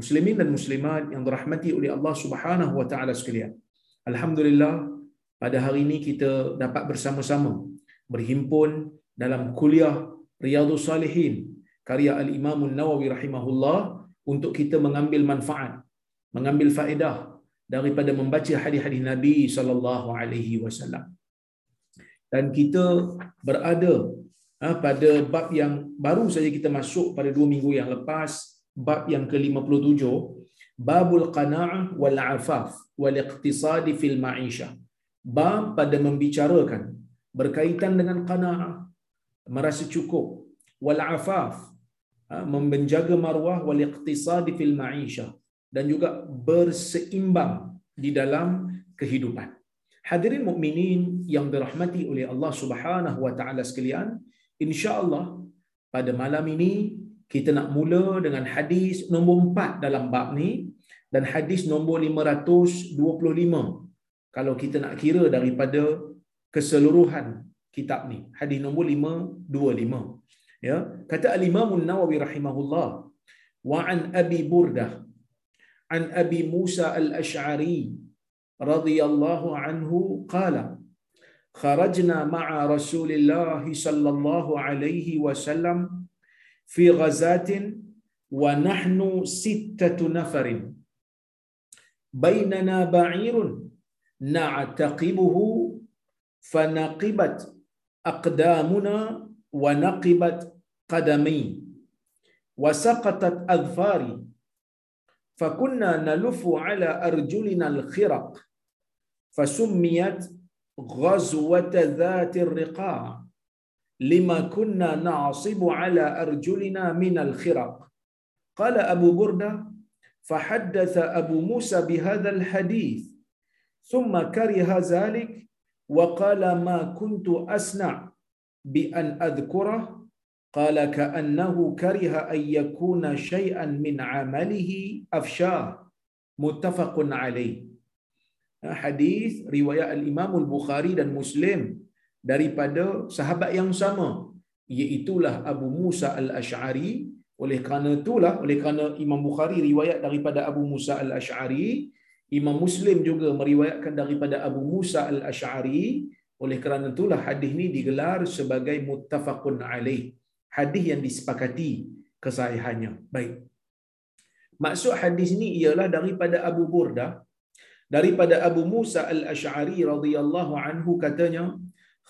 Muslimin dan muslimat yang dirahmati oleh Allah Subhanahu wa taala sekalian. Alhamdulillah pada hari ini kita dapat bersama-sama berhimpun dalam kuliah Riyadhus Salihin karya Al-Imam An-Nawawi rahimahullah untuk kita mengambil manfaat, mengambil faedah daripada membaca hadis-hadis Nabi sallallahu alaihi wasallam. Dan kita berada ha, pada bab yang baru saja kita masuk pada dua minggu yang lepas bab yang ke-57 babul qana'ah wal afaf wal iqtisad fil ma'isha. Bab pada membicarakan berkaitan dengan qana'ah merasa cukup. Wal afaf menjaga marwah wal iqtisad fil ma'isha. Dan juga berseimbang di dalam kehidupan. Hadirin mukminin yang dirahmati oleh Allah Subhanahu wa taala sekalian insya-Allah pada malam ini kita nak mula dengan hadis nombor 4 dalam bab ni dan hadis nombor 525 kalau kita nak kira daripada keseluruhan kitab ni hadis nombor 525 ya kata al-Imam An-Nawawi rahimahullah wa an Abi Burdah an Abi Musa al-Ash'ari radhiyallahu anhu qala kharajna ma'a Rasulillah sallallahu alaihi wasallam في غزاة ونحن ستة نفر. بيننا بعير نعتقبه فنقبت أقدامنا ونقبت قدمي. وسقطت أظفاري فكنا نلف على أرجلنا الخرق فسميت غزوة ذات الرقاع. لما كنا نعصب على أرجلنا من الخرق. قال أبو بردة فحدث أبو موسى بهذا الحديث ثم كره ذلك وقال ما كنت أسنع بأن أذكره. قال كأنه كره أن يكون شيئا من عمله أفشاه. متفق عليه. حديث رواية الإمام البخاري Muslim. Daripada sahabat yang sama iaitulah Abu Musa al-Ash'ari. Oleh kerana itulah oleh kerana Imam Bukhari riwayat daripada Abu Musa al-Ash'ari Imam Muslim juga meriwayatkan daripada Abu Musa al-Ash'ari. Oleh kerana itulah hadis ni digelar sebagai muttafaqun alaih hadis yang disepakati kesahihannya. Baik. Maksud hadis ni ialah daripada Abu Burdah daripada Abu Musa al-Ash'ari radhiyallahu anhu katanya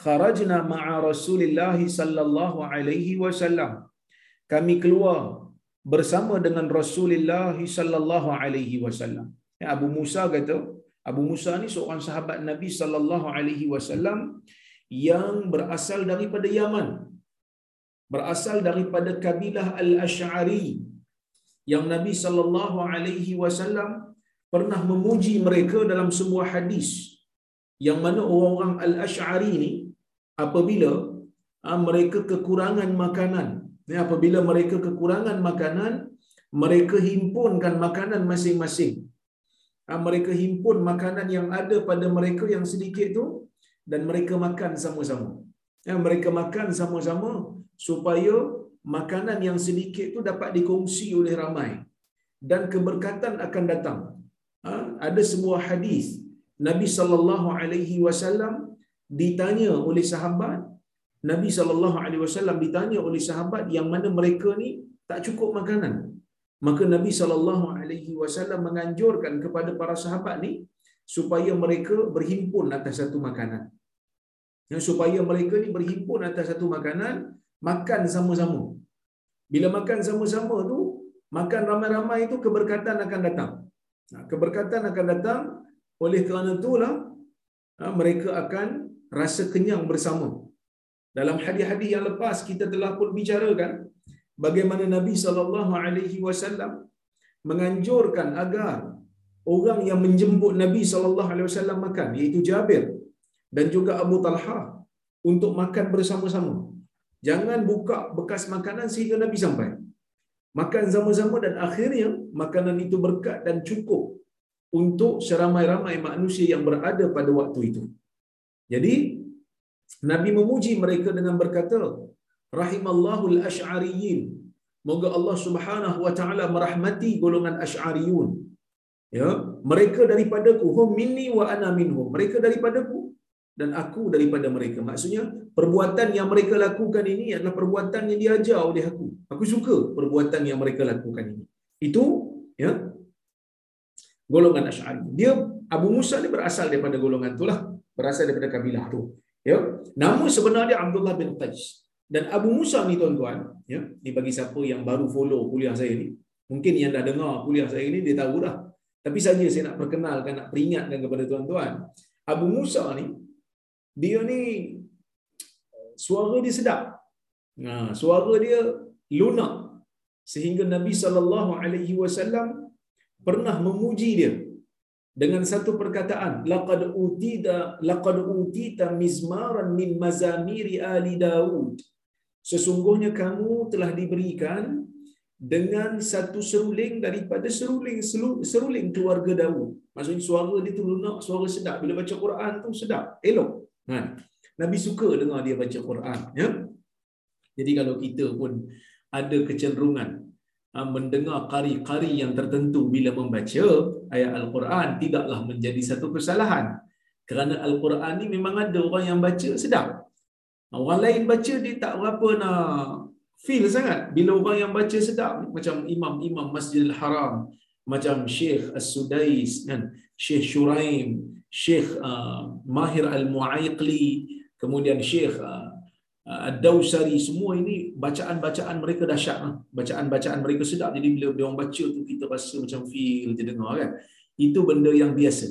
kharajna ma'a Rasulillah sallallahu alaihi wasallam. Kami keluar bersama dengan Rasulullah sallallahu alaihi wasallam. Ya, Abu Musa kata, Abu Musa ni seorang sahabat Nabi sallallahu alaihi wasallam yang berasal daripada Yaman. Berasal daripada kabilah Al-Asy'ari yang Nabi sallallahu alaihi wasallam pernah memuji mereka dalam sebuah hadis yang mana orang-orang Al-Asy'ari ni apabila ha, mereka kekurangan makanan ya, apabila mereka kekurangan makanan mereka himpunkan makanan masing-masing Ha, mereka himpun makanan yang ada pada mereka yang sedikit tu dan mereka makan sama-sama. Ya, mereka makan sama-sama supaya makanan yang sedikit tu dapat dikongsi oleh ramai dan keberkatan akan datang. Ha, ada sebuah hadis Nabi sallallahu alaihi wasallam ditanya oleh sahabat Nabi sallallahu alaihi wasallam ditanya oleh sahabat yang mana mereka ni tak cukup makanan. Maka Nabi sallallahu alaihi wasallam menganjurkan kepada para sahabat ni supaya mereka berhimpun atas satu makanan. Ya, supaya mereka ni berhimpun atas satu makanan, makan sama-sama. Bila makan sama-sama tu, makan ramai-ramai itu keberkatan akan datang. Nah, keberkatan akan datang oleh kerana itulah ha, mereka akan rasa kenyang bersama. Dalam hadis-hadis yang lepas kita telah pun bicarakan bagaimana Nabi sallallahu alaihi wasallam menganjurkan agar orang yang menjemput Nabi sallallahu alaihi wasallam makan iaitu Jabir dan juga Abu Talha untuk makan bersama-sama. Jangan buka bekas makanan sehingga Nabi sampai. Makan sama-sama dan akhirnya makanan itu berkat dan cukup untuk seramai-ramai manusia yang berada pada waktu itu. Jadi Nabi memuji mereka dengan berkata, rahimallahu al-asy'ariyyin. Moga Allah Subhanahu wa taala merahmati golongan asy'ariyun. Ya, mereka daripadaku, hum minni wa ana minhum. Mereka daripadaku dan aku daripada mereka. Maksudnya, perbuatan yang mereka lakukan ini adalah perbuatan yang diajar oleh aku. Aku suka perbuatan yang mereka lakukan ini. Itu ya golongan Asy'ari. Dia Abu Musa ni berasal daripada golongan itulah, berasal daripada kabilah tu. Ya. Nama sebenarnya Abdullah bin Qais. Dan Abu Musa ni tuan-tuan, ya, ni bagi siapa yang baru follow kuliah saya ni, mungkin yang dah dengar kuliah saya ni dia tahu dah. Tapi saja saya nak perkenalkan, nak peringatkan kepada tuan-tuan. Abu Musa ni dia ni suara dia sedap. Nah, suara dia lunak sehingga Nabi sallallahu alaihi wasallam pernah memuji dia dengan satu perkataan laqad utida laqad utita mizmaran min mazamiri ali daud sesungguhnya kamu telah diberikan dengan satu seruling daripada seruling seruling keluarga Daud. Maksudnya suara dia tu lunak, suara sedap. Bila baca Quran tu sedap, elok. Ha. Nabi suka dengar dia baca Quran. Ya? Jadi kalau kita pun ada kecenderungan mendengar kari-kari yang tertentu bila membaca ayat Al-Quran tidaklah menjadi satu kesalahan. Kerana Al-Quran ni memang ada orang yang baca sedap. Orang lain baca dia tak berapa nak feel sangat. Bila orang yang baca sedap macam imam-imam Masjidil Haram, macam Syekh As-Sudais kan, Syekh Shuraim, Syekh uh, Mahir Al-Mu'aiqli, kemudian Syekh uh, uh, Ad-Dawsari, semua ini bacaan-bacaan mereka dahsyat. Lah. Bacaan-bacaan mereka sedap. Jadi bila dia orang baca tu kita rasa macam feel je dengar kan. Itu benda yang biasa.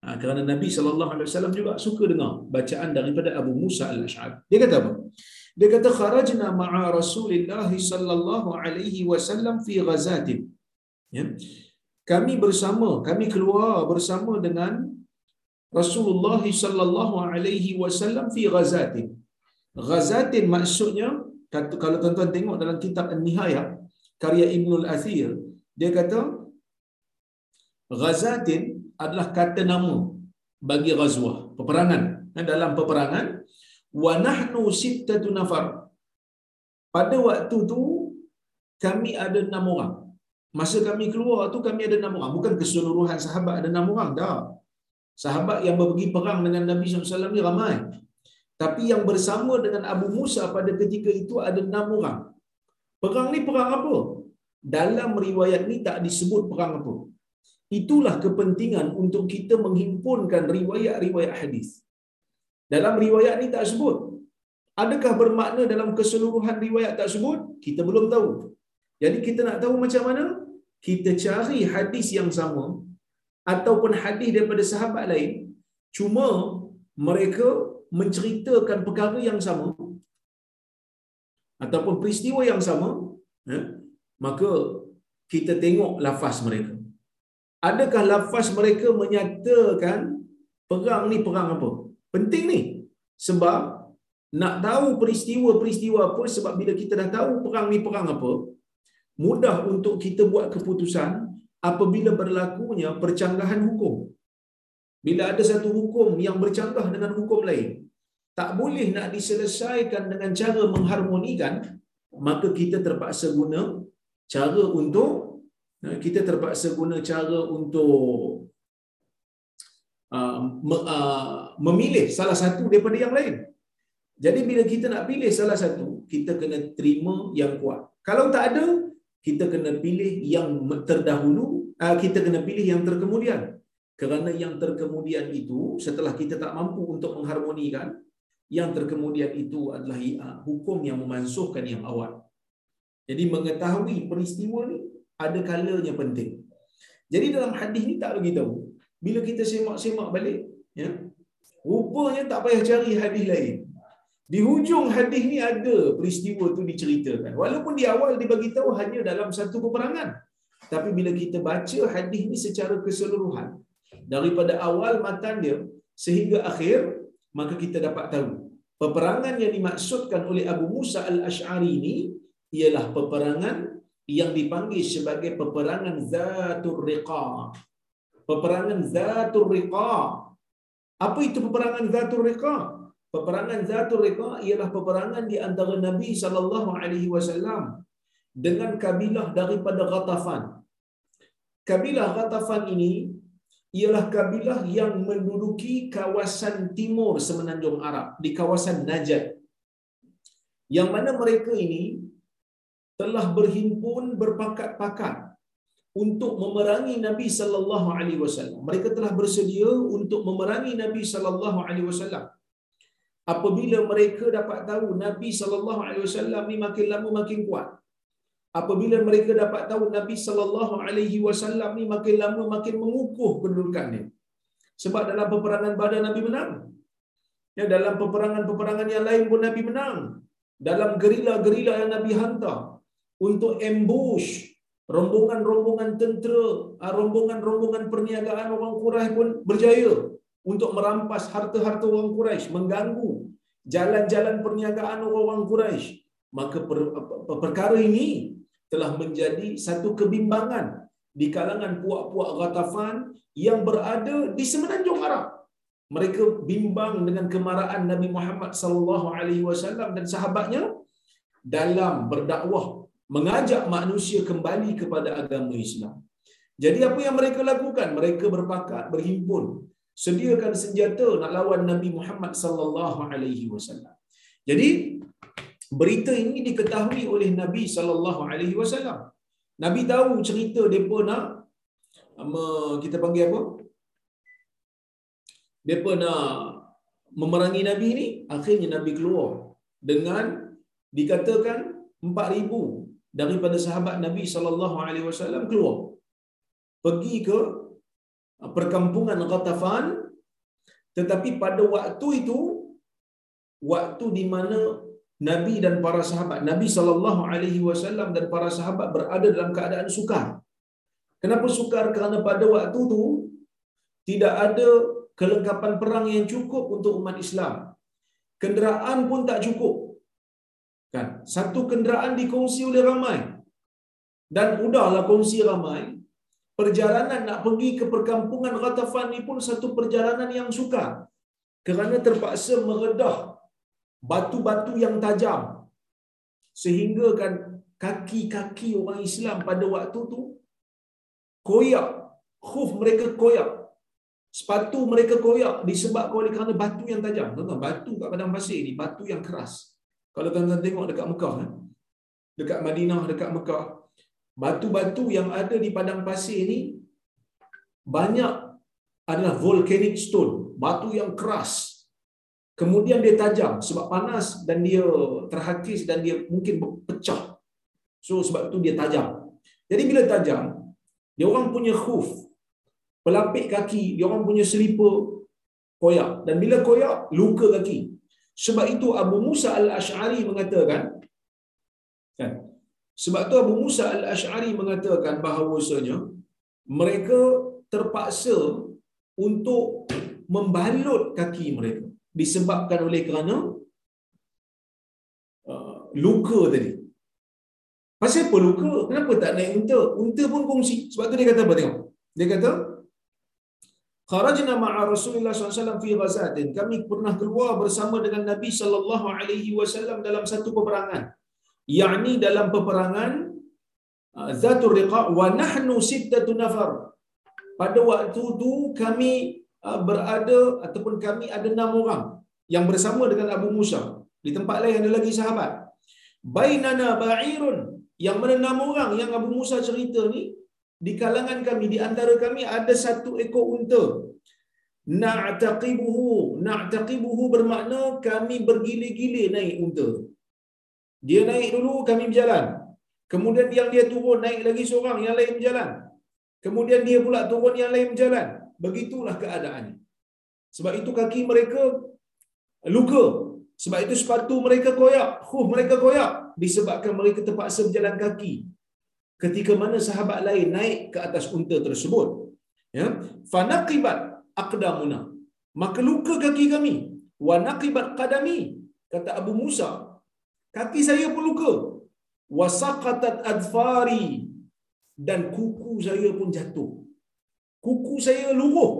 Ha, kerana Nabi SAW juga suka dengar bacaan daripada Abu Musa al-Ash'ad. Dia kata apa? Dia kata kharajna ma'a Rasulullah sallallahu alaihi wasallam fi ghazatin. Ya. Kami bersama, kami keluar bersama dengan Rasulullah sallallahu alaihi wasallam fi ghazatin. Ghazatin maksudnya kalau tuan-tuan tengok dalam kitab An-Nihayah karya Ibn al-Athir dia kata Ghazatin adalah kata nama bagi ghazwah, peperangan. Dan dalam peperangan wa nahnu sittatu nafar. Pada waktu tu kami ada enam orang. Masa kami keluar tu kami ada enam orang. Bukan keseluruhan sahabat ada enam orang. Dah. Sahabat yang pergi perang dengan Nabi SAW ni ramai. Tapi yang bersama dengan Abu Musa pada ketika itu ada enam orang. Perang ni perang apa? Dalam riwayat ni tak disebut perang apa. Itulah kepentingan untuk kita menghimpunkan riwayat-riwayat hadis. Dalam riwayat ni tak sebut. Adakah bermakna dalam keseluruhan riwayat tak sebut? Kita belum tahu. Jadi kita nak tahu macam mana? Kita cari hadis yang sama ataupun hadis daripada sahabat lain cuma mereka menceritakan perkara yang sama ataupun peristiwa yang sama ya, maka kita tengok lafaz mereka. Adakah lafaz mereka menyatakan perang ni perang apa? Penting ni. Sebab nak tahu peristiwa-peristiwa apa sebab bila kita dah tahu perang ni perang apa mudah untuk kita buat keputusan apabila berlakunya percanggahan hukum. Bila ada satu hukum yang bercanggah dengan hukum lain, tak boleh nak diselesaikan dengan cara mengharmonikan, maka kita terpaksa guna cara untuk eh, kita terpaksa guna cara untuk uh, uh, memilih salah satu daripada yang lain. Jadi bila kita nak pilih salah satu, kita kena terima yang kuat. Kalau tak ada, kita kena pilih yang terdahulu, uh, kita kena pilih yang terkemudian. Kerana yang terkemudian itu, setelah kita tak mampu untuk mengharmonikan, yang terkemudian itu adalah uh, hukum yang memansuhkan yang awal. Jadi mengetahui peristiwa ni ada kalanya penting. Jadi dalam hadis ni tak bagi tahu. Bila kita semak-semak balik, ya, rupanya tak payah cari hadis lain. Di hujung hadis ni ada peristiwa tu diceritakan. Walaupun di awal dibagi tahu hanya dalam satu peperangan. Tapi bila kita baca hadis ni secara keseluruhan, daripada awal matan dia sehingga akhir, maka kita dapat tahu peperangan yang dimaksudkan oleh Abu Musa al-Ash'ari ini ialah peperangan yang dipanggil sebagai peperangan Zatul Riqa. Peperangan Zatul Riqa. Apa itu peperangan Zatul Riqa? Peperangan Zatul Riqa ialah peperangan di antara Nabi sallallahu alaihi wasallam dengan kabilah daripada Ghatafan. Kabilah Ghatafan ini ialah kabilah yang menduduki kawasan timur semenanjung Arab di kawasan Najd. Yang mana mereka ini telah berhimpun berpakat-pakat untuk memerangi Nabi sallallahu alaihi wasallam. Mereka telah bersedia untuk memerangi Nabi sallallahu alaihi wasallam. Apabila mereka dapat tahu Nabi sallallahu alaihi wasallam ni makin lama makin kuat. Apabila mereka dapat tahu Nabi sallallahu alaihi wasallam ni makin lama makin mengukuh kedudukannya. Sebab dalam peperangan Badar Nabi menang. Ya dalam peperangan-peperangan yang lain pun Nabi menang. Dalam gerila-gerila yang Nabi hantar, untuk ambush rombongan-rombongan tentera, ah, rombongan-rombongan perniagaan orang Quraisy pun berjaya untuk merampas harta-harta orang Quraisy, mengganggu jalan-jalan perniagaan orang-orang Quraisy. Maka per, per, perkara ini telah menjadi satu kebimbangan di kalangan puak-puak Ghatafan yang berada di semenanjung Arab. Mereka bimbang dengan kemarahan Nabi Muhammad sallallahu alaihi wasallam dan sahabatnya dalam berdakwah mengajak manusia kembali kepada agama Islam. Jadi apa yang mereka lakukan? Mereka berpakat, berhimpun, sediakan senjata nak lawan Nabi Muhammad sallallahu alaihi wasallam. Jadi berita ini diketahui oleh Nabi sallallahu alaihi wasallam. Nabi tahu cerita depa nak kita panggil apa? Depa nak memerangi Nabi ini, akhirnya Nabi keluar dengan dikatakan 4000 daripada sahabat Nabi sallallahu alaihi wasallam keluar pergi ke perkampungan Ghatafan tetapi pada waktu itu waktu di mana Nabi dan para sahabat Nabi sallallahu alaihi wasallam dan para sahabat berada dalam keadaan sukar. Kenapa sukar? Kerana pada waktu itu tidak ada kelengkapan perang yang cukup untuk umat Islam. Kenderaan pun tak cukup. Kan? Satu kenderaan dikongsi oleh ramai. Dan udahlah kongsi ramai. Perjalanan nak pergi ke perkampungan Ghatafan ni pun satu perjalanan yang sukar. Kerana terpaksa meredah batu-batu yang tajam. Sehingga kan kaki-kaki orang Islam pada waktu tu koyak. Khuf mereka koyak. Sepatu mereka koyak disebabkan oleh kerana batu yang tajam. Tuan-tuan, batu kat padang pasir ni, batu yang keras. Kalau tuan-tuan tengok dekat Mekah, eh? dekat Madinah, dekat Mekah, batu-batu yang ada di padang pasir ni banyak adalah volcanic stone, batu yang keras. Kemudian dia tajam sebab panas dan dia terhakis dan dia mungkin pecah. So sebab tu dia tajam. Jadi bila tajam, dia orang punya khuf, pelapik kaki, dia orang punya selipar koyak. Dan bila koyak, luka kaki. Sebab itu Abu Musa al-Ash'ari mengatakan kan? Sebab itu Abu Musa al-Ash'ari mengatakan bahawasanya mereka terpaksa untuk membalut kaki mereka disebabkan oleh kerana uh, luka tadi. Pasal apa luka? Kenapa tak naik unta? Unta pun kongsi. Sebab tu dia kata apa tengok? Dia kata, Kharajna ma'a Rasulullah SAW fi ghazatin. Kami pernah keluar bersama dengan Nabi sallallahu alaihi wasallam dalam satu peperangan. Yakni dalam peperangan uh, Zatul Riqa wa nahnu sittatu nafar. Pada waktu tu kami berada ataupun kami ada enam orang yang bersama dengan Abu Musa. Di tempat lain ada lagi sahabat. Bainana ba'irun. Yang mana enam orang yang Abu Musa cerita ni di kalangan kami di antara kami ada satu ekor unta. Na'taqibuhu. Na'taqibuhu bermakna kami bergilir-gilir naik unta. Dia naik dulu kami berjalan. Kemudian yang dia turun naik lagi seorang yang lain berjalan. Kemudian dia pula turun yang lain berjalan begitulah keadaannya. Sebab itu kaki mereka luka. Sebab itu sepatu mereka koyak huh mereka koyak. Disebabkan mereka terpaksa berjalan kaki. Ketika mana sahabat lain naik ke atas unta tersebut ya fanaqibat aqdamuna. Maka luka kaki kami. Wa naqibat qadami kata Abu Musa. Kaki saya pun luka. Wa saqatat adfari dan kuku saya pun jatuh kuku saya luruh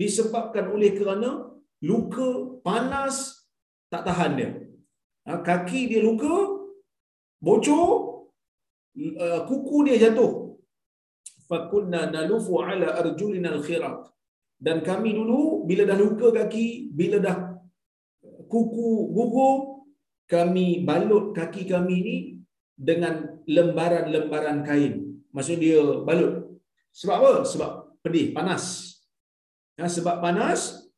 disebabkan oleh kerana luka panas tak tahan dia. Ha, kaki dia luka bocor uh, kuku dia jatuh. Fakunna nalufu ala arjulina al-khirat dan kami dulu bila dah luka kaki bila dah kuku gugur kami balut kaki kami ni dengan lembaran-lembaran kain. Maksud dia balut. Sebab apa? Sebab pedih panas. Ya, sebab panas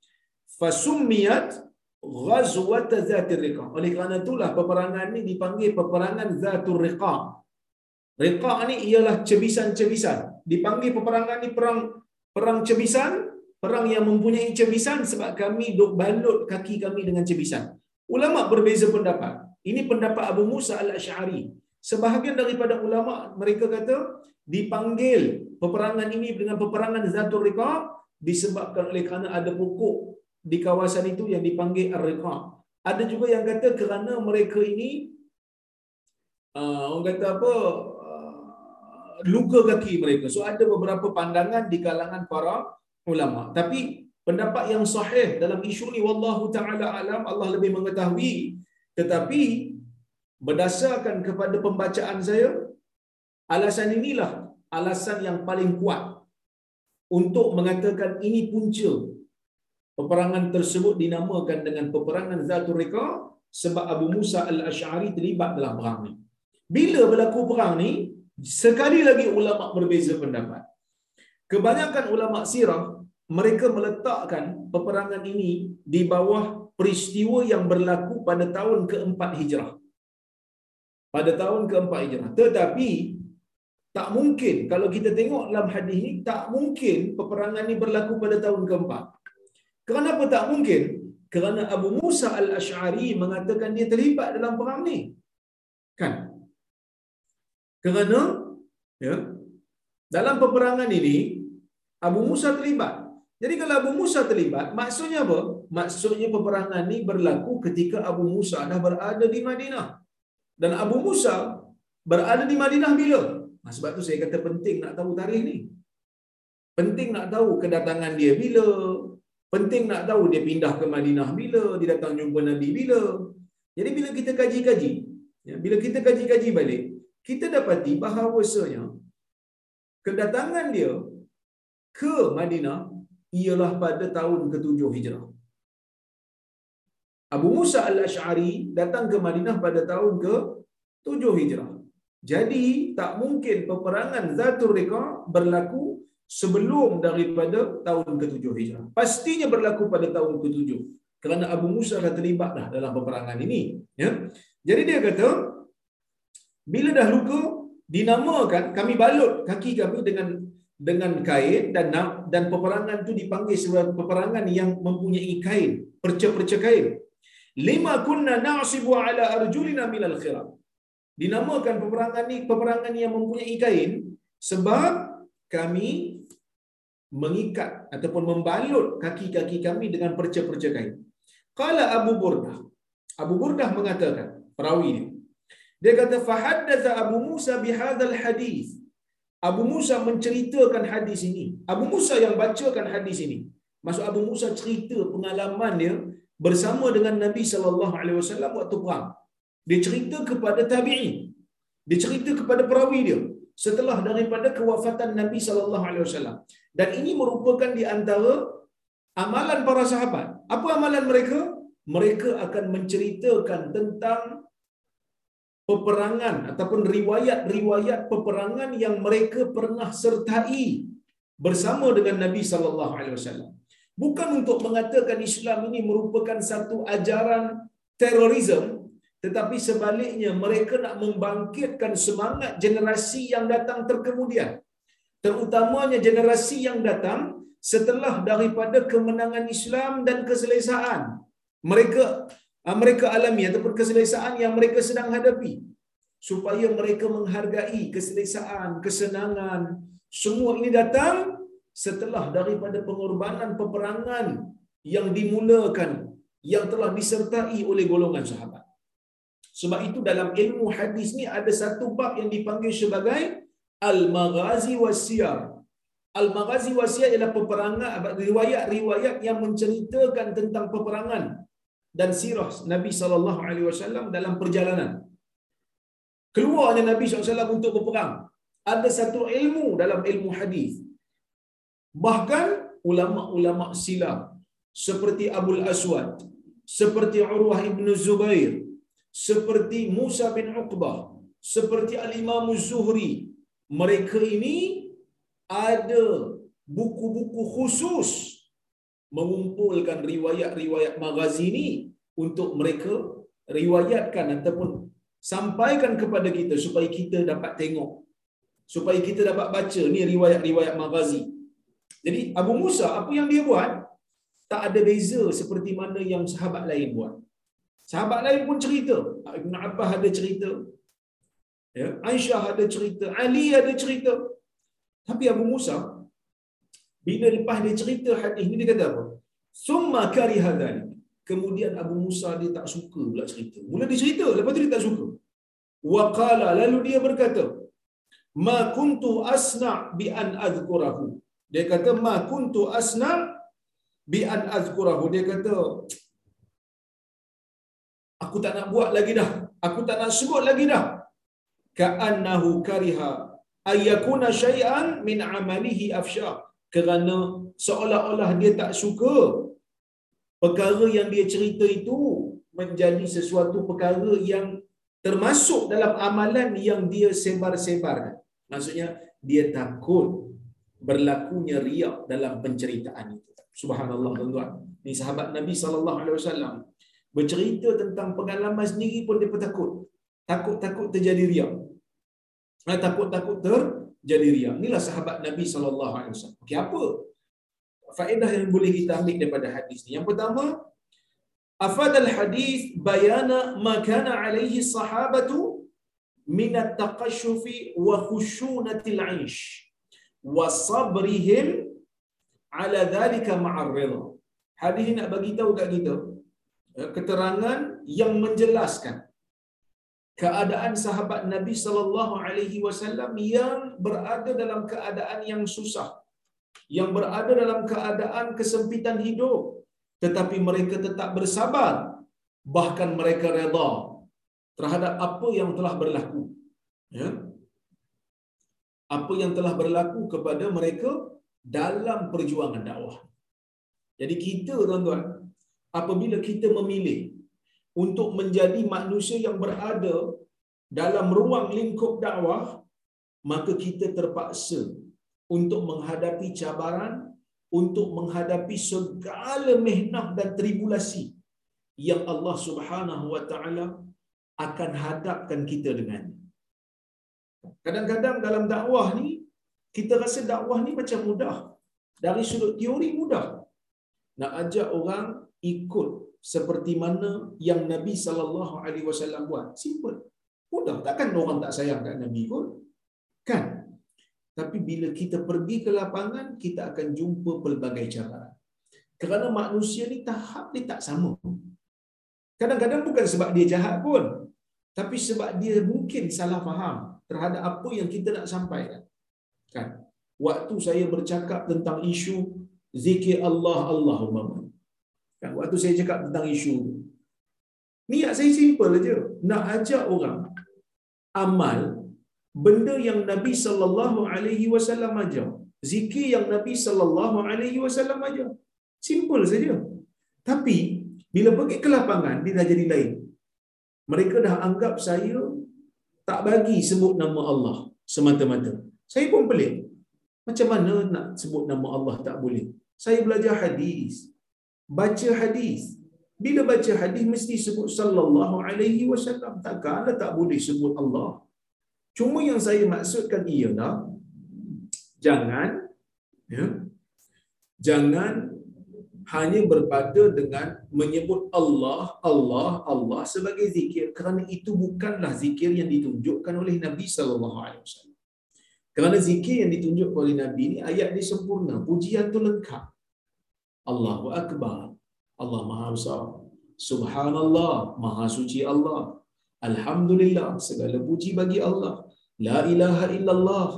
fasummiyat ghazwat zatir riqa. Oleh kerana itulah peperangan ni dipanggil peperangan zatur riqa. Riqa ni ialah cebisan-cebisan. Dipanggil peperangan ni perang perang cebisan perang yang mempunyai cebisan sebab kami duk balut kaki kami dengan cebisan. Ulama berbeza pendapat. Ini pendapat Abu Musa al-Asy'ari sebahagian daripada ulama mereka kata dipanggil peperangan ini dengan peperangan zatur riqa disebabkan oleh kerana ada pokok di kawasan itu yang dipanggil Ar-Riqa. Ada juga yang kata kerana mereka ini uh, orang kata apa uh, luka kaki mereka. So ada beberapa pandangan di kalangan para ulama. Tapi pendapat yang sahih dalam isu ni wallahu taala alam Allah lebih mengetahui. Tetapi berdasarkan kepada pembacaan saya alasan inilah alasan yang paling kuat untuk mengatakan ini punca Peperangan tersebut dinamakan dengan peperangan Zatul Riqa sebab Abu Musa al-Ash'ari terlibat dalam perang ni. Bila berlaku perang ni, sekali lagi ulama berbeza pendapat. Kebanyakan ulama sirah mereka meletakkan peperangan ini di bawah peristiwa yang berlaku pada tahun keempat hijrah. Pada tahun keempat hijrah. Tetapi tak mungkin kalau kita tengok dalam hadis ini tak mungkin peperangan ini berlaku pada tahun keempat. Kenapa tak mungkin? Kerana Abu Musa al-Ash'ari mengatakan dia terlibat dalam perang ni. Kan? Kerana ya, dalam peperangan ini Abu Musa terlibat. Jadi kalau Abu Musa terlibat, maksudnya apa? Maksudnya peperangan ni berlaku ketika Abu Musa dah berada di Madinah. Dan Abu Musa berada di Madinah bila? Nah, sebab tu saya kata penting nak tahu tarikh ni. Penting nak tahu kedatangan dia bila, Penting nak tahu dia pindah ke Madinah bila, dia datang jumpa Nabi bila. Jadi bila kita kaji-kaji, ya, bila kita kaji-kaji balik, kita dapati bahawasanya kedatangan dia ke Madinah ialah pada tahun ke-7 Hijrah. Abu Musa al-Ash'ari datang ke Madinah pada tahun ke-7 Hijrah. Jadi tak mungkin peperangan Zatul Riqa berlaku sebelum daripada tahun ke-7 Hijrah. Pastinya berlaku pada tahun ke-7 kerana Abu Musa dah terlibat dah dalam peperangan ini, ya. Jadi dia kata bila dah luka dinamakan kami balut kaki kami dengan dengan kain dan dan peperangan itu dipanggil sebagai peperangan yang mempunyai kain, perca-perca kain. Lima kunna na'sibu ala arjulina minal khiram. Dinamakan peperangan ini peperangan yang mempunyai kain sebab kami mengikat ataupun membalut kaki-kaki kami dengan perca-perca kain. Qala Abu Burdah. Abu Burdah mengatakan, perawi ini. Dia kata fahaddatha Abu Musa bihadzal hadis. Abu Musa menceritakan hadis ini. Abu Musa yang bacakan hadis ini. Maksud Abu Musa cerita pengalaman dia bersama dengan Nabi sallallahu alaihi wasallam waktu perang. Dia cerita kepada tabi'in. Dia cerita kepada perawi dia setelah daripada kewafatan Nabi sallallahu alaihi wasallam. Dan ini merupakan di antara amalan para sahabat. Apa amalan mereka? Mereka akan menceritakan tentang peperangan ataupun riwayat-riwayat peperangan yang mereka pernah sertai bersama dengan Nabi sallallahu alaihi wasallam. Bukan untuk mengatakan Islam ini merupakan satu ajaran terorisme tetapi sebaliknya mereka nak membangkitkan semangat generasi yang datang terkemudian. Terutamanya generasi yang datang setelah daripada kemenangan Islam dan keselesaan. Mereka ah, mereka alami ataupun keselesaan yang mereka sedang hadapi. Supaya mereka menghargai keselesaan kesenangan semua ini datang setelah daripada pengorbanan peperangan yang dimulakan yang telah disertai oleh golongan sahabat sebab itu dalam ilmu hadis ni ada satu bab yang dipanggil sebagai Al-Maghazi Wasiyar. Al-Maghazi Wasiyar ialah peperangan, riwayat-riwayat yang menceritakan tentang peperangan dan sirah Nabi sallallahu alaihi wasallam dalam perjalanan. Keluarnya Nabi SAW untuk berperang. Ada satu ilmu dalam ilmu hadis. Bahkan ulama-ulama silam seperti Abul Aswad, seperti Urwah ibn Zubair, seperti Musa bin Uqbah, seperti Al-Imam Zuhri, mereka ini ada buku-buku khusus mengumpulkan riwayat-riwayat magazi ini untuk mereka riwayatkan ataupun sampaikan kepada kita supaya kita dapat tengok supaya kita dapat baca ni riwayat-riwayat magazi jadi Abu Musa apa yang dia buat tak ada beza seperti mana yang sahabat lain buat Sahabat lain pun cerita. Ibn Abbas ada cerita. Ya, Aisyah ada cerita. Ali ada cerita. Tapi Abu Musa, bila lepas dia cerita hadis ni, dia kata apa? Summa kari hadani. Kemudian Abu Musa dia tak suka pula cerita. Mula dia cerita, lepas tu dia tak suka. Wa qala lalu dia berkata, "Ma kuntu asna bi an azkurahu." Dia kata, "Ma kuntu asna bi an azkurahu." Dia kata, aku tak nak buat lagi dah. Aku tak nak sebut lagi dah. Ka'annahu kariha ayyakuna syai'an min amalihi afsha. Kerana seolah-olah dia tak suka perkara yang dia cerita itu menjadi sesuatu perkara yang termasuk dalam amalan yang dia sebar-sebarkan. Maksudnya dia takut berlakunya riak dalam penceritaan itu. Subhanallah tuan-tuan. Ini sahabat Nabi sallallahu alaihi wasallam bercerita tentang pengalaman sendiri pun dia takut. Takut-takut terjadi riak. Ha, takut-takut terjadi riak. Inilah sahabat Nabi sallallahu alaihi wasallam. Okey, apa faedah yang boleh kita ambil daripada hadis ni? Yang pertama, afad al-hadis bayana ma kana alaihi sahabatu min at-taqashshufi wa khushunatil 'aish wa sabrihim ala dhalika ma'ar ridha. Hadis nak bagi tahu kat kita, Ya, keterangan yang menjelaskan keadaan sahabat Nabi sallallahu alaihi wasallam yang berada dalam keadaan yang susah yang berada dalam keadaan kesempitan hidup tetapi mereka tetap bersabar bahkan mereka redha terhadap apa yang telah berlaku. Ya apa yang telah berlaku kepada mereka dalam perjuangan dakwah jadi kita tuan-tuan apabila kita memilih untuk menjadi manusia yang berada dalam ruang lingkup dakwah maka kita terpaksa untuk menghadapi cabaran untuk menghadapi segala mehnah dan tribulasi yang Allah Subhanahu wa taala akan hadapkan kita dengan. Kadang-kadang dalam dakwah ni kita rasa dakwah ni macam mudah. Dari sudut teori mudah. Nak ajak orang ikut seperti mana yang Nabi sallallahu alaihi wasallam buat. Simple. Mudah. Takkan orang tak sayang kat Nabi pun. Kan? Tapi bila kita pergi ke lapangan, kita akan jumpa pelbagai cara. Kerana manusia ni tahap dia tak sama. Kadang-kadang bukan sebab dia jahat pun. tapi sebab dia mungkin salah faham terhadap apa yang kita nak sampaikan. Kan? Waktu saya bercakap tentang isu zikir Allah Allah umpama. Kan waktu saya cakap tentang isu niat saya simple aja, nak ajak orang amal benda yang Nabi sallallahu alaihi wasallam ajar. Zikir yang Nabi sallallahu alaihi wasallam ajar. Simple saja. Tapi bila pergi ke lapangan dia dah jadi lain. Mereka dah anggap saya tak bagi sebut nama Allah semata-mata. Saya pun pelik. Macam mana nak sebut nama Allah tak boleh? Saya belajar hadis. Baca hadis. Bila baca hadis mesti sebut sallallahu alaihi wasallam. Takkanlah tak boleh sebut Allah. Cuma yang saya maksudkan ialah jangan ya, jangan hanya berpada dengan menyebut Allah, Allah, Allah sebagai zikir kerana itu bukanlah zikir yang ditunjukkan oleh Nabi sallallahu alaihi wasallam. Kerana zikir yang ditunjuk oleh Nabi ini ayat dia sempurna, pujian tu lengkap. Allahu akbar. Allah Maha Besar. Subhanallah, Maha Suci Allah. Alhamdulillah, segala puji bagi Allah. La ilaha illallah.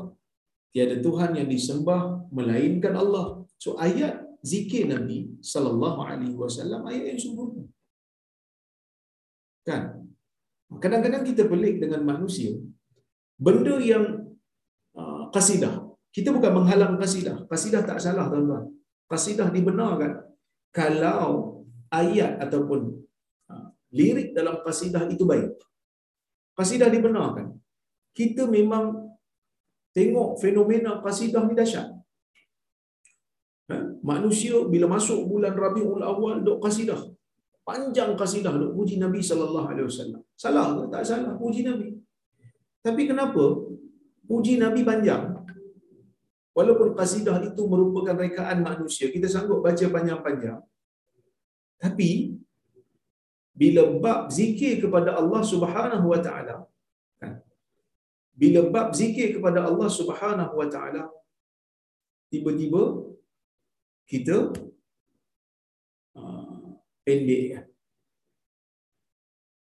Tiada Tuhan yang disembah melainkan Allah. So ayat zikir Nabi sallallahu alaihi wasallam ayat yang sempurna. Kan? Kadang-kadang kita pelik dengan manusia. Benda yang uh, kasidah. Kita bukan menghalang kasidah. Kasidah tak salah tuan-tuan. Kasidah dibenarkan kalau ayat ataupun uh, lirik dalam kasidah itu baik. Kasidah dibenarkan. Kita memang tengok fenomena kasidah ni dahsyat. Manusia bila masuk bulan Rabiul Awal dok kasidah. Panjang kasidah dok puji Nabi sallallahu alaihi wasallam. Salah ke? Tak salah puji Nabi. Tapi kenapa puji Nabi panjang? Walaupun kasidah itu merupakan rekaan manusia, kita sanggup baca panjang-panjang. Tapi bila bab zikir kepada Allah Subhanahu wa taala kan? Bila bab zikir kepada Allah Subhanahu wa taala tiba-tiba kita uh, pendek.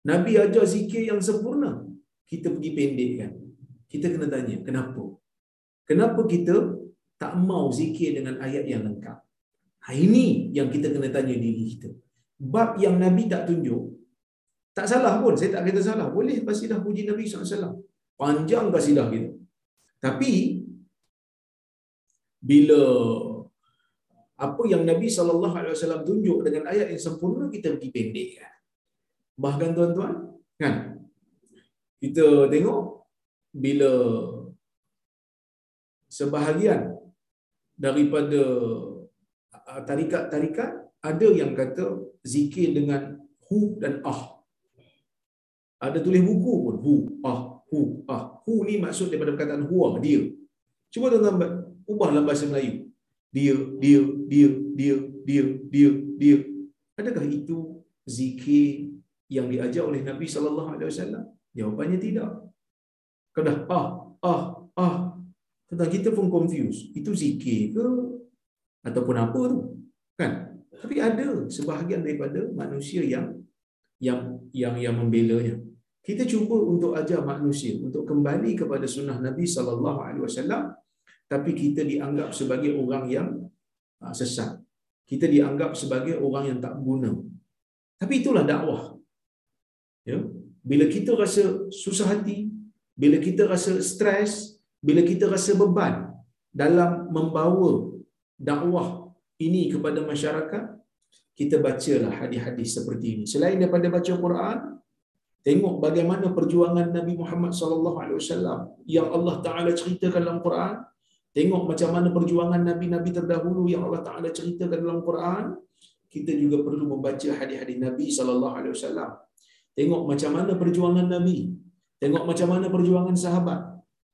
Nabi ajar zikir yang sempurna, kita pergi pendek kan. Kita kena tanya, kenapa? Kenapa kita tak mau zikir dengan ayat yang lengkap? Ha, ini yang kita kena tanya diri kita. Bab yang Nabi tak tunjuk, tak salah pun, saya tak kata salah. Boleh kasidah puji Nabi SAW. Panjang kasidah kita. Tapi, bila apa yang Nabi sallallahu alaihi wasallam tunjuk dengan ayat yang sempurna kita pergi pendek kan. Bahkan tuan-tuan, kan? Kita tengok bila sebahagian daripada uh, tarikat-tarikat ada yang kata zikir dengan hu dan ah. Ada tulis buku pun hu, ah, hu, ah. Hu ni maksud daripada perkataan huwa, dia. Cuba tuan-tuan ubah dalam bahasa Melayu dia, dia, dia, dia, dia, dia, dia. Adakah itu zikir yang diajar oleh Nabi sallallahu alaihi wasallam? Jawapannya tidak. Kalau ah, ah, ah, tentang kita pun confuse. Itu zikir ke ataupun apa tu? Kan? Tapi ada sebahagian daripada manusia yang yang yang yang membelanya. Kita cuba untuk ajar manusia untuk kembali kepada sunnah Nabi sallallahu alaihi wasallam tapi kita dianggap sebagai orang yang ah, sesat. Kita dianggap sebagai orang yang tak guna. Tapi itulah dakwah. Ya. Bila kita rasa susah hati, bila kita rasa stres, bila kita rasa beban dalam membawa dakwah ini kepada masyarakat, kita bacalah hadis-hadis seperti ini. Selain daripada baca Quran, tengok bagaimana perjuangan Nabi Muhammad sallallahu alaihi wasallam yang Allah Taala ceritakan dalam Quran, Tengok macam mana perjuangan Nabi-Nabi terdahulu yang Allah Ta'ala ceritakan dalam Quran. Kita juga perlu membaca hadis-hadis Nabi Sallallahu Alaihi Wasallam. Tengok macam mana perjuangan Nabi. Tengok macam mana perjuangan sahabat.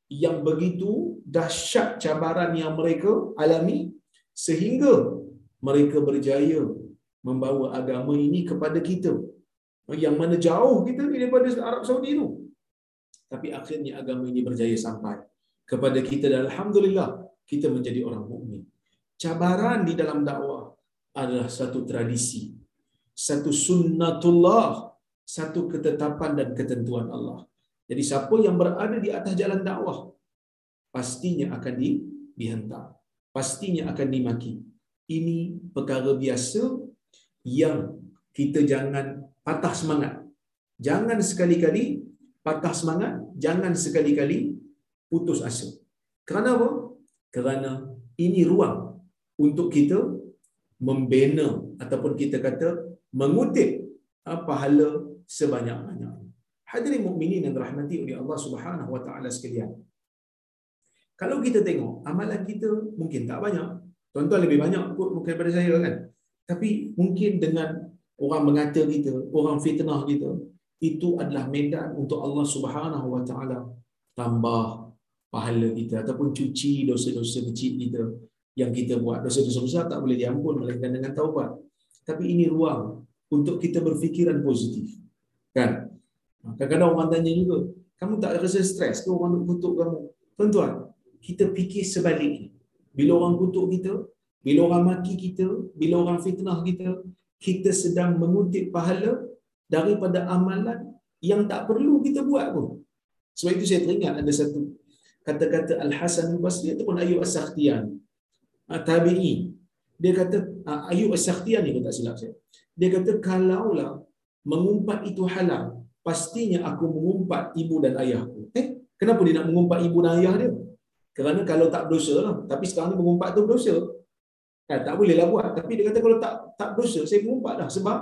Yang begitu dahsyat cabaran yang mereka alami. Sehingga mereka berjaya membawa agama ini kepada kita. Yang mana jauh kita daripada Arab Saudi itu. Tapi akhirnya agama ini berjaya sampai kepada kita dan alhamdulillah kita menjadi orang mukmin. Cabaran di dalam dakwah adalah satu tradisi, satu sunnatullah, satu ketetapan dan ketentuan Allah. Jadi siapa yang berada di atas jalan dakwah pastinya akan di, dihentak. Pastinya akan dimaki. Ini perkara biasa yang kita jangan patah semangat. Jangan sekali-kali patah semangat, jangan sekali-kali putus asa. Kerana apa? Kerana ini ruang untuk kita membina ataupun kita kata mengutip ah, pahala sebanyak-banyak. Hadirin mukminin yang dirahmati oleh Allah Subhanahu wa taala sekalian. Kalau kita tengok amalan kita mungkin tak banyak. Tuan-tuan lebih banyak kot mungkin daripada saya kan. Tapi mungkin dengan orang mengata kita, orang fitnah kita, itu adalah medan untuk Allah Subhanahu wa taala tambah pahala kita ataupun cuci dosa-dosa kecil kita yang kita buat. Dosa-dosa besar tak boleh diampun melainkan dengan taubat. Tapi ini ruang untuk kita berfikiran positif. Kan? Kadang-kadang orang tanya juga, kamu tak rasa stres ke orang kutuk kamu? Tuan-tuan, kita fikir sebaliknya. Bila orang kutuk kita, bila orang maki kita, bila orang fitnah kita, kita sedang mengutip pahala daripada amalan yang tak perlu kita buat pun. Sebab itu saya teringat ada satu kata-kata Al-Hasan al-Basri ataupun Ayub As-Sakhtiyan. Ah, tabi'i. Dia kata, ah, Ayub As-Sakhtiyan ni tak silap saya. Dia kata, kalaulah mengumpat itu halal, pastinya aku mengumpat ibu dan ayahku. Eh, kenapa dia nak mengumpat ibu dan ayah dia? Kerana kalau tak berdosa lah. Tapi sekarang ni mengumpat tu berdosa. Eh, tak bolehlah buat. Tapi dia kata kalau tak tak berdosa, saya mengumpat dah. Sebab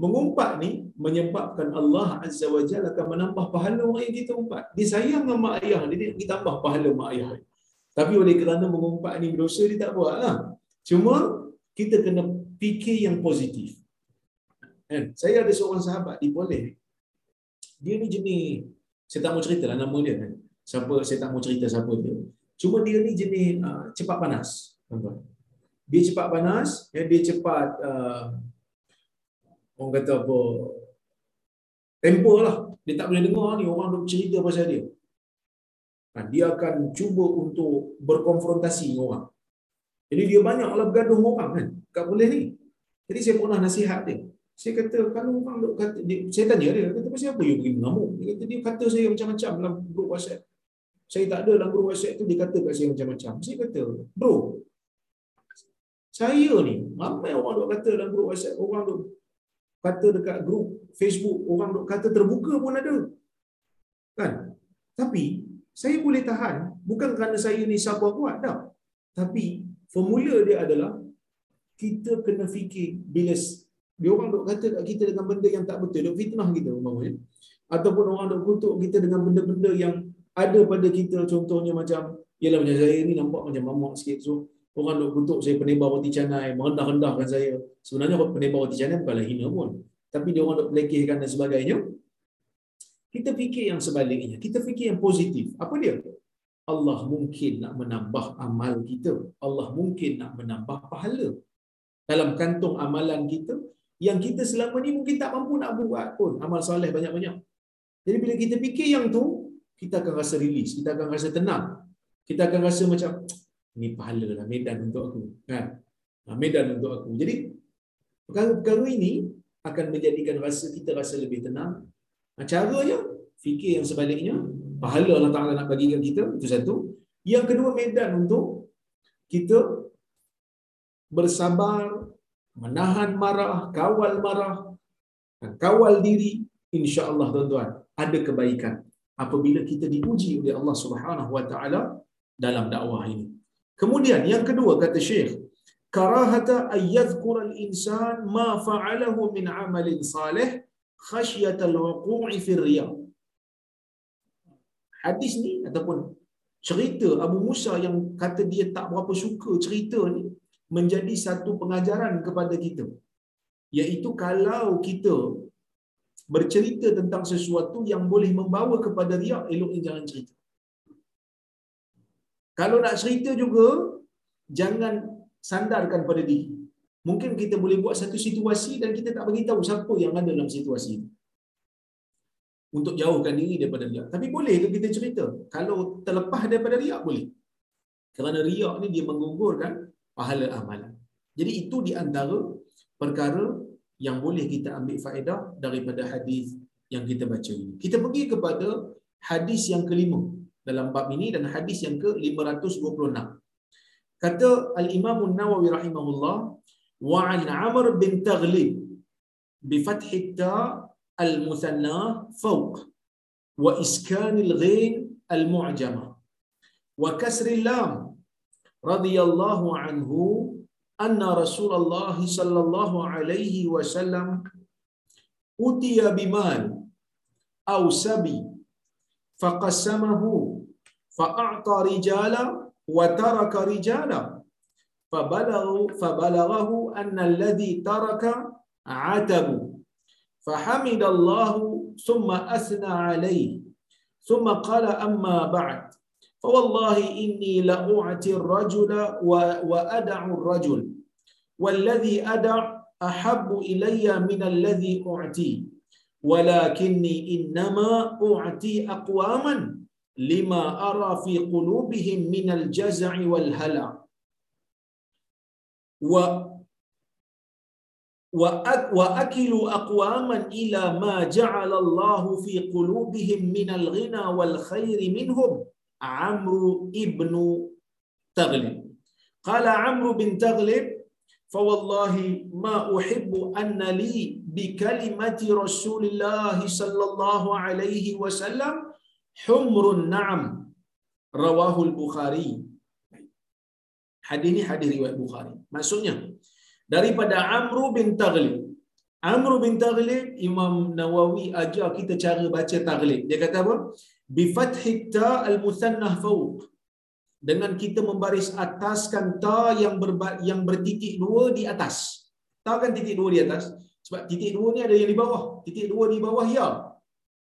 mengumpat ni menyebabkan Allah Azza wa Jalla akan menambah pahala orang yang kita umpat. Dia sayang dengan mak ayah dia, dia tambah pahala mak ayah dia. Tapi oleh kerana mengumpat ni berdosa, dia tak buat lah. Cuma kita kena fikir yang positif. Kan? Saya ada seorang sahabat di Poleh. Dia ni jenis, saya tak mau cerita lah nama dia kan. Siapa, saya tak mau cerita siapa dia. Cuma dia ni jenis uh, cepat panas. Dia cepat panas, ya, dia cepat uh, orang kata apa tempo lah. Dia tak boleh dengar ni orang duk cerita pasal dia. Kan, dia akan cuba untuk berkonfrontasi dengan orang. Jadi dia banyak lah bergaduh dengan orang kan? Tak boleh ni. Jadi saya pernah nasihat dia. Saya kata kalau orang duk kata dia, saya tanya dia kata pasal apa you pergi mengamuk? Dia kata dia kata saya macam-macam dalam grup WhatsApp. Saya tak ada dalam grup WhatsApp tu dia kata kat saya macam-macam. Saya kata bro saya ni ramai orang duk kata dalam grup WhatsApp orang duk kata dekat grup Facebook orang duk kata terbuka pun ada. Kan? Tapi saya boleh tahan bukan kerana saya ni siapa kuat tak. Tapi formula dia adalah kita kena fikir bila dia orang duk kata kat kita dengan benda yang tak betul, duk fitnah kita umpamanya. Ataupun orang duk kutuk kita dengan benda-benda yang ada pada kita contohnya macam ialah macam saya ni nampak macam mamak sikit so orang duk kutuk saya penebar roti canai, merendah-rendahkan saya. Sebenarnya penebar roti canai bukanlah hina pun. Tapi dia orang duk pelekehkan dan sebagainya. Kita fikir yang sebaliknya. Kita fikir yang positif. Apa dia? Allah mungkin nak menambah amal kita. Allah mungkin nak menambah pahala. Dalam kantung amalan kita, yang kita selama ni mungkin tak mampu nak buat pun. Amal soleh banyak-banyak. Jadi bila kita fikir yang tu, kita akan rasa rilis. Kita akan rasa tenang. Kita akan rasa macam, ini pahala lah medan untuk aku kan? Ha, medan untuk aku. Jadi perkara-perkara ini akan menjadikan rasa kita rasa lebih tenang. Ha, caranya fikir yang sebaliknya pahala Allah Ta'ala nak bagikan kita itu satu. Yang kedua medan untuk kita bersabar menahan marah kawal marah kawal diri insya-Allah tuan-tuan ada kebaikan apabila kita diuji oleh Allah Subhanahu wa taala dalam dakwah ini Kemudian yang kedua kata Syekh, karahata ayyadhkur al-insan ma fa'alahu min amalin salih khasyata al-wuqu'i fi riyad. Hadis ni ataupun cerita Abu Musa yang kata dia tak berapa suka cerita ni menjadi satu pengajaran kepada kita. Iaitu kalau kita bercerita tentang sesuatu yang boleh membawa kepada riak, eloknya jangan cerita. Kalau nak cerita juga, jangan sandarkan pada diri. Mungkin kita boleh buat satu situasi dan kita tak beritahu siapa yang ada dalam situasi itu. Untuk jauhkan diri daripada riak. Tapi boleh ke kita cerita? Kalau terlepas daripada riak, boleh. Kerana riak ni dia menggugurkan pahala amalan. Jadi itu di antara perkara yang boleh kita ambil faedah daripada hadis yang kita baca ini. Kita pergi kepada hadis yang kelima dalam bab ini dan hadis yang ke-526. Kata Al-Imam An-Nawawi rahimahullah wa an Amr bin Taghlib bi fath ta al-muthanna fawq wa iskan al-ghin al-mu'jamah wa kasr al-lam radiyallahu anhu anna Rasulullah sallallahu alaihi wasallam utiya bimal aw sabi faqassamahu rijala wa taraka rijala فبلغوا فبلغه أن الذي ترك عتب. فحمد الله ثم أثنى عليه. ثم قال أما بعد. فوالله إني لأعطي الرجل وأدع الرجل. والذي أدع أحب إلي من الذي أعطي. ولكني إنما أعطي أقواما. لما أرى في قلوبهم من الجزع والهلع. و وأكلوا أقواما إلى ما جعل الله في قلوبهم من الغنى والخير منهم. عمرو ابن تغلب. قال عمرو بن تغلب فوالله ما أحب أن لي بكلمة رسول الله صلى الله عليه وسلم Humrun na'am rawahul Bukhari. Hadis ini hadis riwayat Bukhari. Maksudnya daripada Amru bin Taghlib. Amru bin Taghlib Imam Nawawi ajar kita cara baca Taghlib. Dia kata apa? Bi fathi ta al musannah fawq. Dengan kita membaris ataskan ta yang ber, yang bertitik dua di atas. Ta kan titik dua di atas. Sebab titik dua ni ada yang di bawah. Titik dua di bawah ya.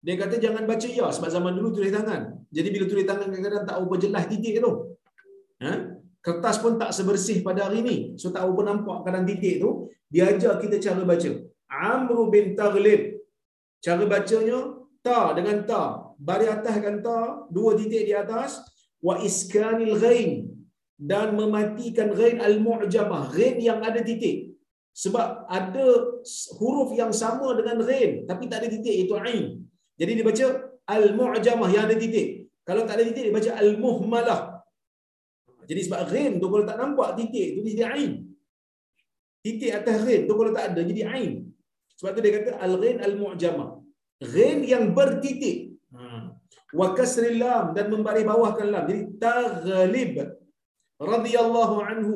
Dia kata jangan baca ya sebab zaman dulu tulis tangan. Jadi bila tulis tangan kadang-kadang tak apa jelas titik tu. Ha? kertas pun tak sebersih pada hari ni. So tak apa nampak kadang titik tu. Dia ajar kita cara baca. Amru bin Taghlib. Cara bacanya, ta dengan ta. Bari ataskan ta, dua titik di atas. Wa iskanil ghain. Dan mematikan ghain al-mu'jamah. Ghain yang ada titik. Sebab ada huruf yang sama dengan ghain. Tapi tak ada titik, itu ain. Jadi dia baca al-mu'jamah yang ada titik. Kalau tak ada titik, dia baca al-muhmalah. Jadi sebab ghain tu kalau tak nampak titik tu jadi ain. Titik atas ghain tu kalau tak ada jadi ain. Sebab tu dia kata al-ghain al-mu'jamah. Ghain yang bertitik. Ha. Wa kasril lam dan membaris bawahkan lam. Jadi taghlib radhiyallahu anhu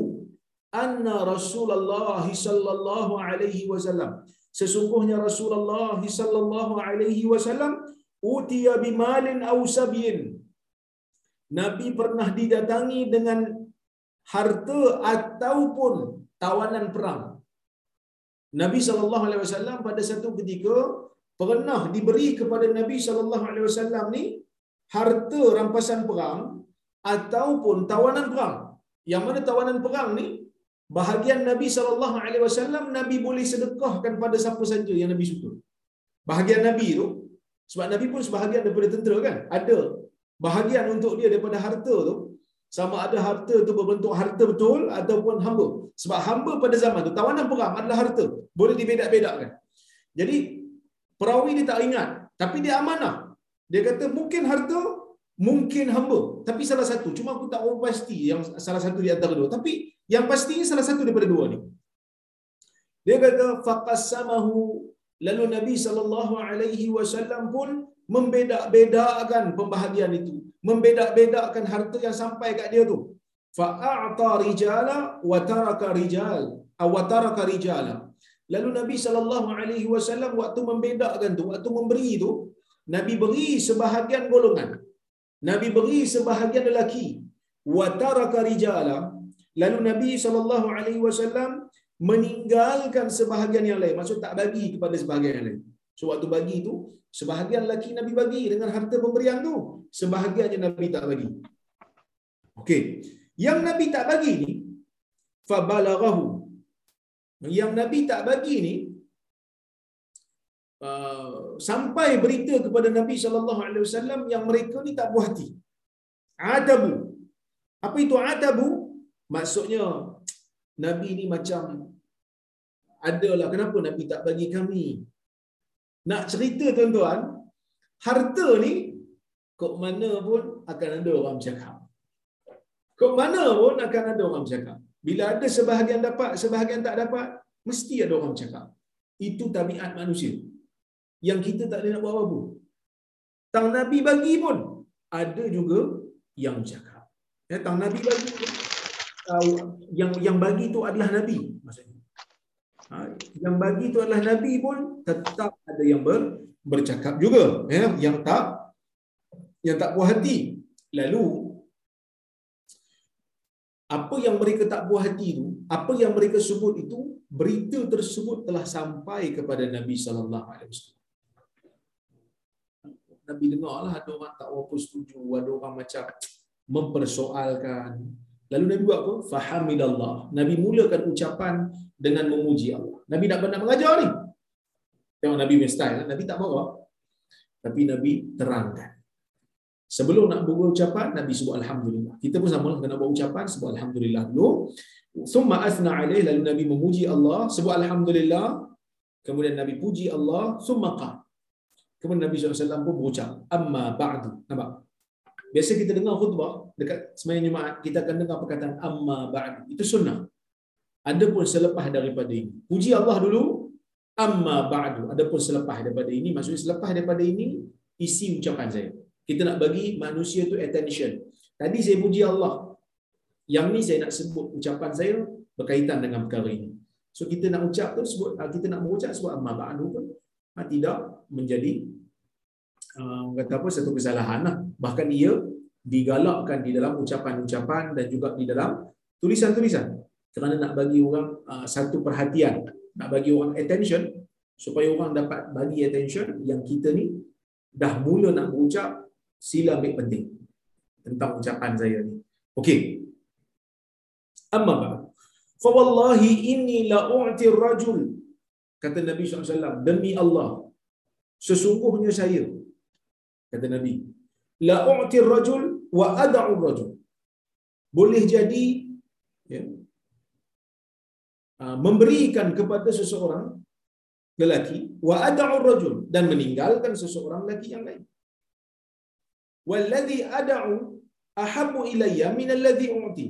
anna Rasulullah sallallahu alaihi wasallam sesungguhnya Rasulullah sallallahu alaihi wasallam utiya bimalin aw sabyin Nabi pernah didatangi dengan harta ataupun tawanan perang. Nabi sallallahu alaihi wasallam pada satu ketika pernah diberi kepada Nabi sallallahu alaihi wasallam ni harta rampasan perang ataupun tawanan perang. Yang mana tawanan perang ni bahagian Nabi sallallahu alaihi wasallam Nabi boleh sedekahkan pada siapa saja yang Nabi suka. Bahagian Nabi tu sebab Nabi pun sebahagian daripada tentera kan? Ada. Bahagian untuk dia daripada harta tu sama ada harta tu berbentuk harta betul ataupun hamba. Sebab hamba pada zaman tu tawanan perang adalah harta. Boleh dibedak-bedakkan. Jadi perawi dia tak ingat tapi dia amanah. Dia kata mungkin harta mungkin hamba. Tapi salah satu cuma aku tak pasti yang salah satu di antara dua. Tapi yang pastinya salah satu daripada dua ni. Dia kata faqassamahu. Lalu nabi sallallahu alaihi wasallam pun membeda-bedakan pembahagian itu. Membeda-bedakan harta yang sampai kat dia tu. Fa'ata rijala wa taraka rijal. Aw taraka rijala. Lalu nabi sallallahu alaihi wasallam waktu membedakan tu waktu memberi tu nabi beri sebahagian golongan. Nabi beri sebahagian lelaki. Wa taraka rijala lalu nabi wasallam meninggalkan sebahagian yang lain maksud tak bagi kepada sebahagian yang lain so waktu bagi tu Sebahagian lelaki Nabi bagi dengan harta pemberian tu. Sebahagiannya Nabi tak bagi. Okey. Yang Nabi tak bagi ni, fabalaghahu. Yang Nabi tak bagi ni, uh, sampai berita kepada Nabi wasallam yang mereka ni tak puas hati. Adabu. Apa itu adabu? Maksudnya Nabi ni macam adalah kenapa Nabi tak bagi kami. Nak cerita tuan-tuan, harta ni kok mana pun akan ada orang bercakap. Kok mana pun akan ada orang bercakap. Bila ada sebahagian dapat, sebahagian tak dapat, mesti ada orang bercakap. Itu tabiat manusia. Yang kita tak boleh nak buat apa-apa. Tang Nabi bagi pun, ada juga yang bercakap. Ya, tang Nabi bagi pun, yang yang bagi itu adalah Nabi. Maksudnya. Ha, yang bagi itu adalah Nabi pun tetap ada yang ber, bercakap juga. Ya, yang tak yang tak puas hati. Lalu apa yang mereka tak puas hati itu, apa yang mereka sebut itu, berita tersebut telah sampai kepada Nabi sallallahu alaihi wasallam. Nabi dengarlah ada orang tak apa setuju, ada orang macam mempersoalkan. Lalu Nabi buat apa? Fahamidallah. Nabi mulakan ucapan dengan memuji Allah. Nabi nak nak mengajar ni. Tengok Nabi punya style. Nabi tak bawa. Tapi Nabi terangkan. Sebelum nak buat ucapan, Nabi sebut Alhamdulillah. Kita pun sama lah nak buat ucapan, sebut Alhamdulillah dulu. Summa asna alaih, lalu Nabi memuji Allah, sebut Alhamdulillah. Kemudian Nabi puji Allah, summa qah. Kemudian Nabi SAW pun berucap, Amma ba'du. Nampak? Biasa kita dengar khutbah, dekat semayang Jumaat, kita akan dengar perkataan Amma ba'du. Itu sunnah. Ada pun selepas daripada ini. Puji Allah dulu, Amma ba'du. Ada pun selepas daripada ini. Maksudnya selepas daripada ini, isi ucapan saya. Kita nak bagi manusia tu attention. Tadi saya puji Allah. Yang ni saya nak sebut ucapan saya berkaitan dengan perkara ini. So kita nak ucap tu sebut ah, kita nak mengucap sebut amma ba'du pun ha, tidak menjadi uh, kata apa satu kesalahan lah. Bahkan ia digalakkan di dalam ucapan-ucapan dan juga di dalam tulisan-tulisan kerana nak bagi orang uh, satu perhatian, nak bagi orang attention supaya orang dapat bagi attention yang kita ni dah mula nak berucap sila ambil penting tentang ucapan saya ni. Okey. Amma ba. Fa wallahi inni la u'ti rajul kata Nabi SAW demi Allah sesungguhnya saya kata Nabi la u'ti rajul wa ad'u rajul. Boleh jadi ya, ah, memberikan kepada seseorang lelaki wa ad'u rajul dan meninggalkan seseorang lelaki yang lain. Walladhi ad'u ahabbu ilayya min alladhi u'ti.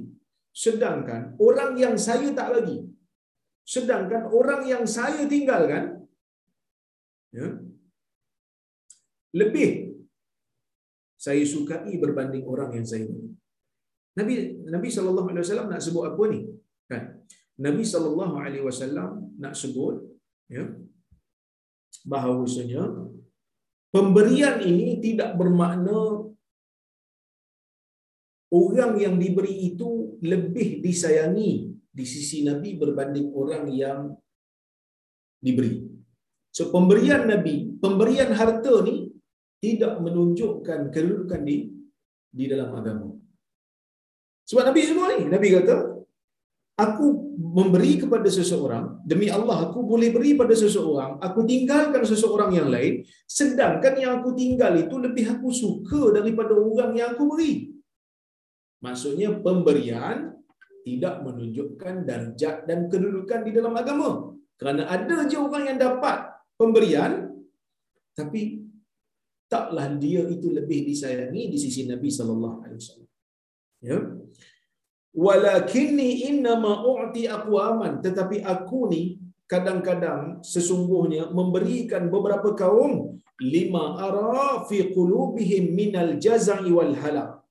Sedangkan orang yang saya tak bagi sedangkan orang yang saya tinggalkan ya lebih saya sukai berbanding orang yang saya bagi Nabi Nabi sallallahu alaihi wasallam nak sebut apa ni? Kan? Nabi sallallahu alaihi wasallam nak sebut ya bahawasanya pemberian ini tidak bermakna orang yang diberi itu lebih disayangi di sisi Nabi berbanding orang yang diberi. So pemberian Nabi, pemberian harta ni tidak menunjukkan kedudukan di di dalam agama. Sebab Nabi semua ni, Nabi kata, aku memberi kepada seseorang, demi Allah aku boleh beri pada seseorang, aku tinggalkan seseorang yang lain, sedangkan yang aku tinggal itu lebih aku suka daripada orang yang aku beri. Maksudnya pemberian tidak menunjukkan darjat dan kedudukan di dalam agama. Kerana ada je orang yang dapat pemberian, tapi taklah dia itu lebih disayangi di sisi Nabi sallallahu alaihi wasallam. Ya. Walakinni innama u'ti aqwaman. Tetapi aku ni kadang-kadang sesungguhnya memberikan beberapa kaum lima ara fi qulubihim minal jazai wal hala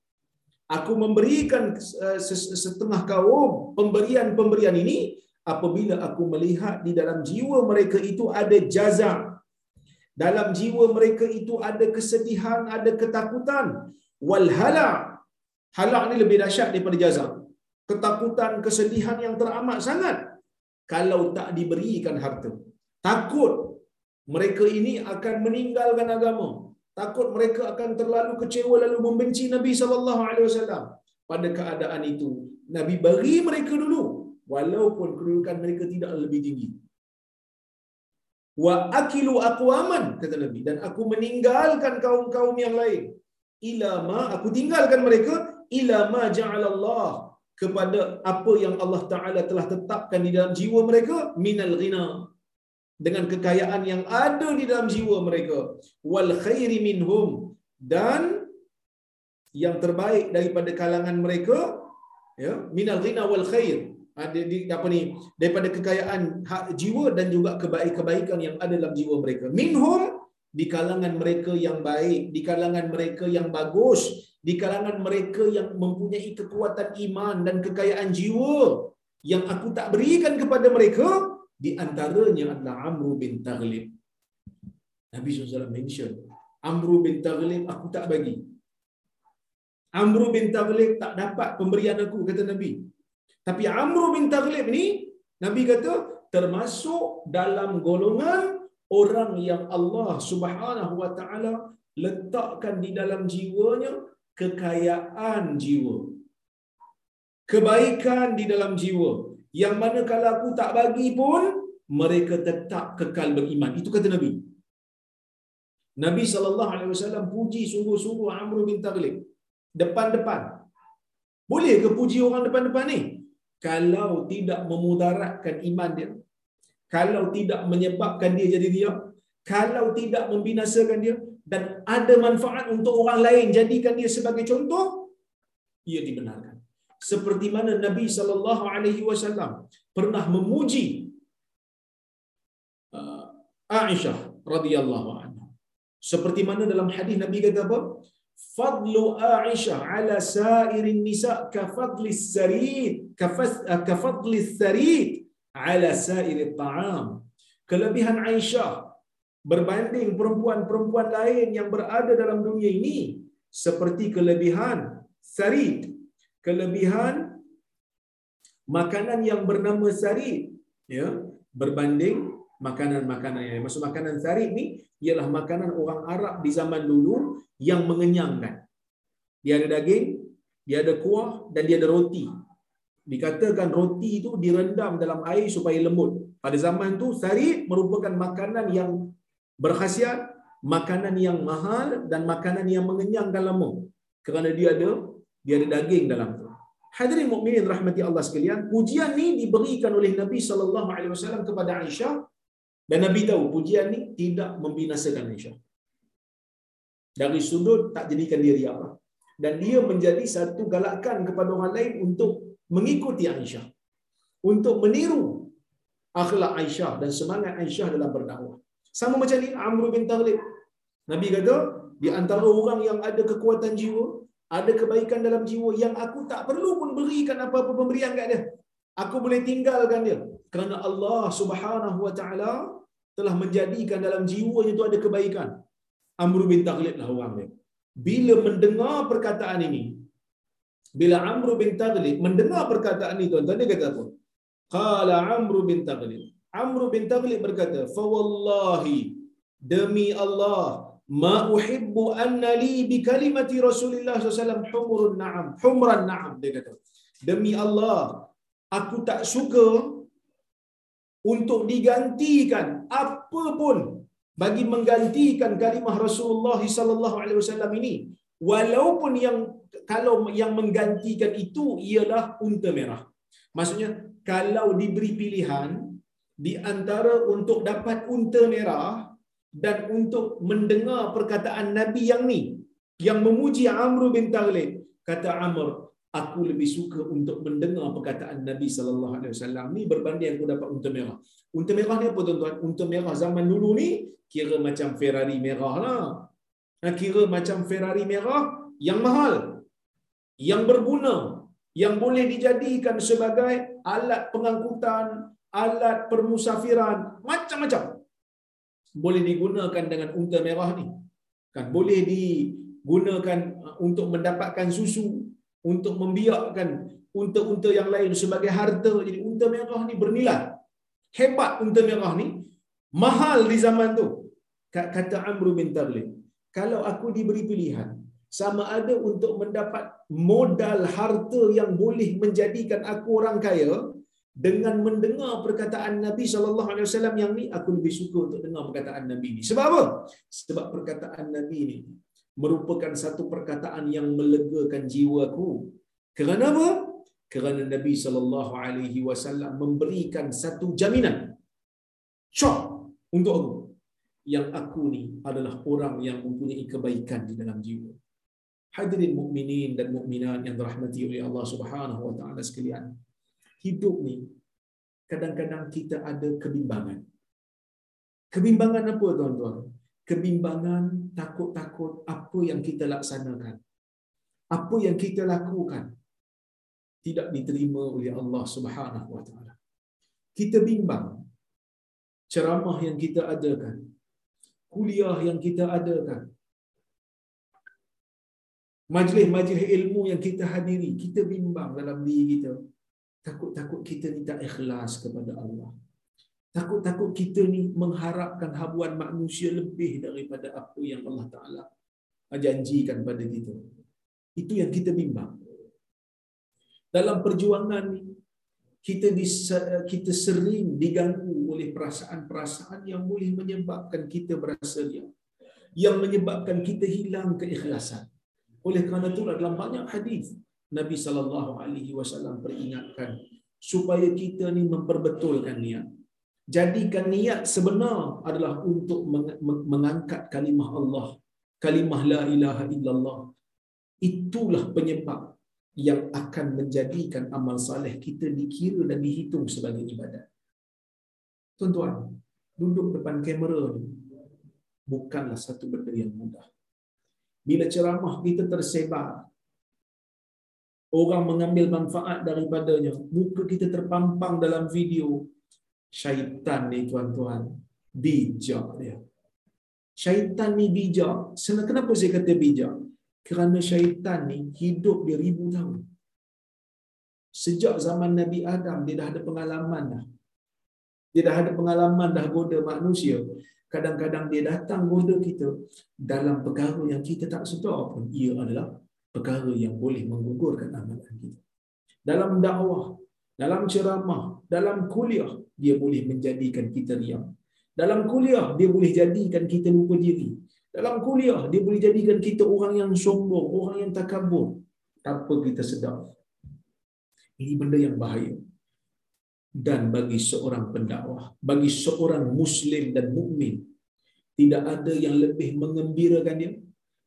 aku memberikan uh, setengah kaum pemberian-pemberian ini apabila aku melihat di dalam jiwa mereka itu ada jaza dalam jiwa mereka itu ada kesedihan ada ketakutan wal hala hala ni lebih dahsyat daripada jaza ketakutan, kesedihan yang teramat sangat kalau tak diberikan harta. Takut mereka ini akan meninggalkan agama. Takut mereka akan terlalu kecewa lalu membenci Nabi sallallahu alaihi wasallam. Pada keadaan itu, Nabi beri mereka dulu walaupun kedudukan mereka tidak lebih tinggi. Wa akilu aqwaman kata Nabi. Dan aku meninggalkan kaum-kaum yang lain. Ila ma aku tinggalkan mereka ila ma ja'alallah kepada apa yang Allah Taala telah tetapkan di dalam jiwa mereka minal ghina dengan kekayaan yang ada di dalam jiwa mereka. Wal khairi minhum dan yang terbaik daripada kalangan mereka ya minal ghina wal khair di apa ni daripada kekayaan hak jiwa dan juga kebaikan-kebaikan yang ada dalam jiwa mereka. Minhum di kalangan mereka yang baik di kalangan mereka yang bagus di kalangan mereka yang mempunyai kekuatan iman dan kekayaan jiwa yang aku tak berikan kepada mereka di antaranya adalah Amru bin Taghlib. Nabi SAW mention Amru bin Taghlib aku tak bagi. Amru bin Taghlib tak dapat pemberian aku kata Nabi tapi Amru bin Taghlib ni Nabi kata termasuk dalam golongan orang yang Allah Subhanahu wa taala letakkan di dalam jiwanya kekayaan jiwa. Kebaikan di dalam jiwa. Yang mana kalau aku tak bagi pun, mereka tetap kekal beriman. Itu kata Nabi. Nabi SAW puji sungguh-sungguh Amr bin Taghlib. Depan-depan. Boleh ke puji orang depan-depan ni? Kalau tidak memudaratkan iman dia. Kalau tidak menyebabkan dia jadi dia. Kalau tidak membinasakan dia dan ada manfaat untuk orang lain jadikan dia sebagai contoh ia dibenarkan seperti mana Nabi sallallahu alaihi wasallam pernah memuji uh, Aisyah radhiyallahu anha seperti mana dalam hadis Nabi kata apa fadlu Aisyah ala sairin nisa ka fadli sarid ka fadli sarid ala sair ta'am. Kelebihan Aisyah berbanding perempuan-perempuan lain yang berada dalam dunia ini seperti kelebihan sarid. Kelebihan makanan yang bernama sarid ya berbanding makanan-makanan yang maksud makanan sarid ni ialah makanan orang Arab di zaman dulu yang mengenyangkan. Dia ada daging dia ada kuah dan dia ada roti. Dikatakan roti itu direndam dalam air supaya lembut. Pada zaman tu sarid merupakan makanan yang berkhasiat makanan yang mahal dan makanan yang mengenyangkan lama. Kerana dia ada dia ada daging dalam tu. Hadirin mukminin rahmati Allah sekalian, pujian ni diberikan oleh Nabi sallallahu alaihi wasallam kepada Aisyah dan Nabi tahu pujian ni tidak membinasakan Aisyah. Dari sudut tak jadikan dia riak lah. Dan dia menjadi satu galakan kepada orang lain untuk mengikuti Aisyah. Untuk meniru akhlak Aisyah dan semangat Aisyah dalam berdakwah. Sama macam ni Amr bin Taghlib. Nabi kata, di antara orang yang ada kekuatan jiwa, ada kebaikan dalam jiwa yang aku tak perlu pun berikan apa-apa pemberian kat dia. Aku boleh tinggalkan dia. Kerana Allah subhanahu wa ta'ala telah menjadikan dalam jiwanya itu ada kebaikan. Amr bin Taghlib lah orang dia. Bila mendengar perkataan ini, bila Amr bin Taghlib mendengar perkataan ini, tuan-tuan, dia kata apa? Qala Amr bin Taghlib. Amr bin Taghlib berkata, "Fa wallahi demi Allah, ma uhibbu anna li bi kalimati Rasulullah SAW humrun na'am, humran na'am." Dia kata, "Demi Allah, aku tak suka untuk digantikan apa pun bagi menggantikan kalimah Rasulullah sallallahu alaihi wasallam ini. Walaupun yang kalau yang menggantikan itu ialah unta merah. Maksudnya kalau diberi pilihan di antara untuk dapat unta merah dan untuk mendengar perkataan Nabi yang ni yang memuji Amr bin Taghlib kata Amr aku lebih suka untuk mendengar perkataan Nabi sallallahu alaihi wasallam ni berbanding aku dapat unta merah. Unta merah ni apa tuan-tuan? Unta merah zaman dulu ni kira macam Ferrari merah lah. Nah, kira macam Ferrari merah yang mahal, yang berguna, yang boleh dijadikan sebagai alat pengangkutan, alat permusafiran, macam-macam. Boleh digunakan dengan unta merah ni. Kan boleh digunakan uh, untuk mendapatkan susu, untuk membiakkan unta-unta yang lain sebagai harta. Jadi unta merah ni bernilai. Hebat unta merah ni. Mahal di zaman tu. Kata Amr bin Taghlib. Kalau aku diberi pilihan, sama ada untuk mendapat modal harta yang boleh menjadikan aku orang kaya, dengan mendengar perkataan Nabi sallallahu alaihi wasallam yang ni aku lebih suka untuk dengar perkataan Nabi ni. Sebab apa? Sebab perkataan Nabi ni merupakan satu perkataan yang melegakan jiwaku. Kerana apa? kerana Nabi sallallahu alaihi wasallam memberikan satu jaminan syok untuk aku yang aku ni adalah orang yang mempunyai kebaikan di dalam jiwa. Hadirin mukminin dan mukminat yang dirahmati oleh Allah Subhanahu wa taala sekalian. Hidup ni kadang-kadang kita ada kebimbangan. Kebimbangan apa tuan-tuan? Kebimbangan takut-takut apa yang kita laksanakan. Apa yang kita lakukan tidak diterima oleh Allah Subhanahu wa taala. Kita bimbang ceramah yang kita adakan, kuliah yang kita adakan, majlis-majlis ilmu yang kita hadiri, kita bimbang dalam diri kita. Takut-takut kita ni tak ikhlas kepada Allah. Takut-takut kita ni mengharapkan habuan manusia lebih daripada apa yang Allah Ta'ala janjikan pada kita. Itu yang kita bimbang. Dalam perjuangan ni, kita kita sering diganggu oleh perasaan-perasaan yang boleh menyebabkan kita berasa riak. Yang menyebabkan kita hilang keikhlasan. Oleh kerana itu dalam banyak hadis Nabi sallallahu alaihi wasallam peringatkan supaya kita ni memperbetulkan niat. Jadikan niat sebenar adalah untuk mengangkat kalimah Allah, kalimah la ilaha illallah. Itulah penyebab yang akan menjadikan amal saleh kita dikira dan dihitung sebagai ibadat. Tuan-tuan, duduk depan kamera ni bukanlah satu benda yang mudah. Bila ceramah kita tersebar, orang mengambil manfaat daripadanya, muka kita terpampang dalam video, syaitan ni tuan-tuan, bijak dia. Syaitan ni bijak. Kenapa saya kata bijak? Kerana syaitan ni hidup dia ribu tahun. Sejak zaman Nabi Adam, dia dah ada pengalaman dah. Dia dah ada pengalaman dah goda manusia. Kadang-kadang dia datang goda kita dalam perkara yang kita tak sedar pun. Ia adalah perkara yang boleh menggugurkan amalan kita. Dalam dakwah, dalam ceramah, dalam kuliah, dia boleh menjadikan kita riak. Dalam kuliah, dia boleh jadikan kita lupa diri. Dalam kuliah, dia boleh jadikan kita orang yang sombong, orang yang takabur. Tanpa kita sedar. Ini benda yang bahaya dan bagi seorang pendakwah, bagi seorang muslim dan mukmin tidak ada yang lebih mengembirakan dia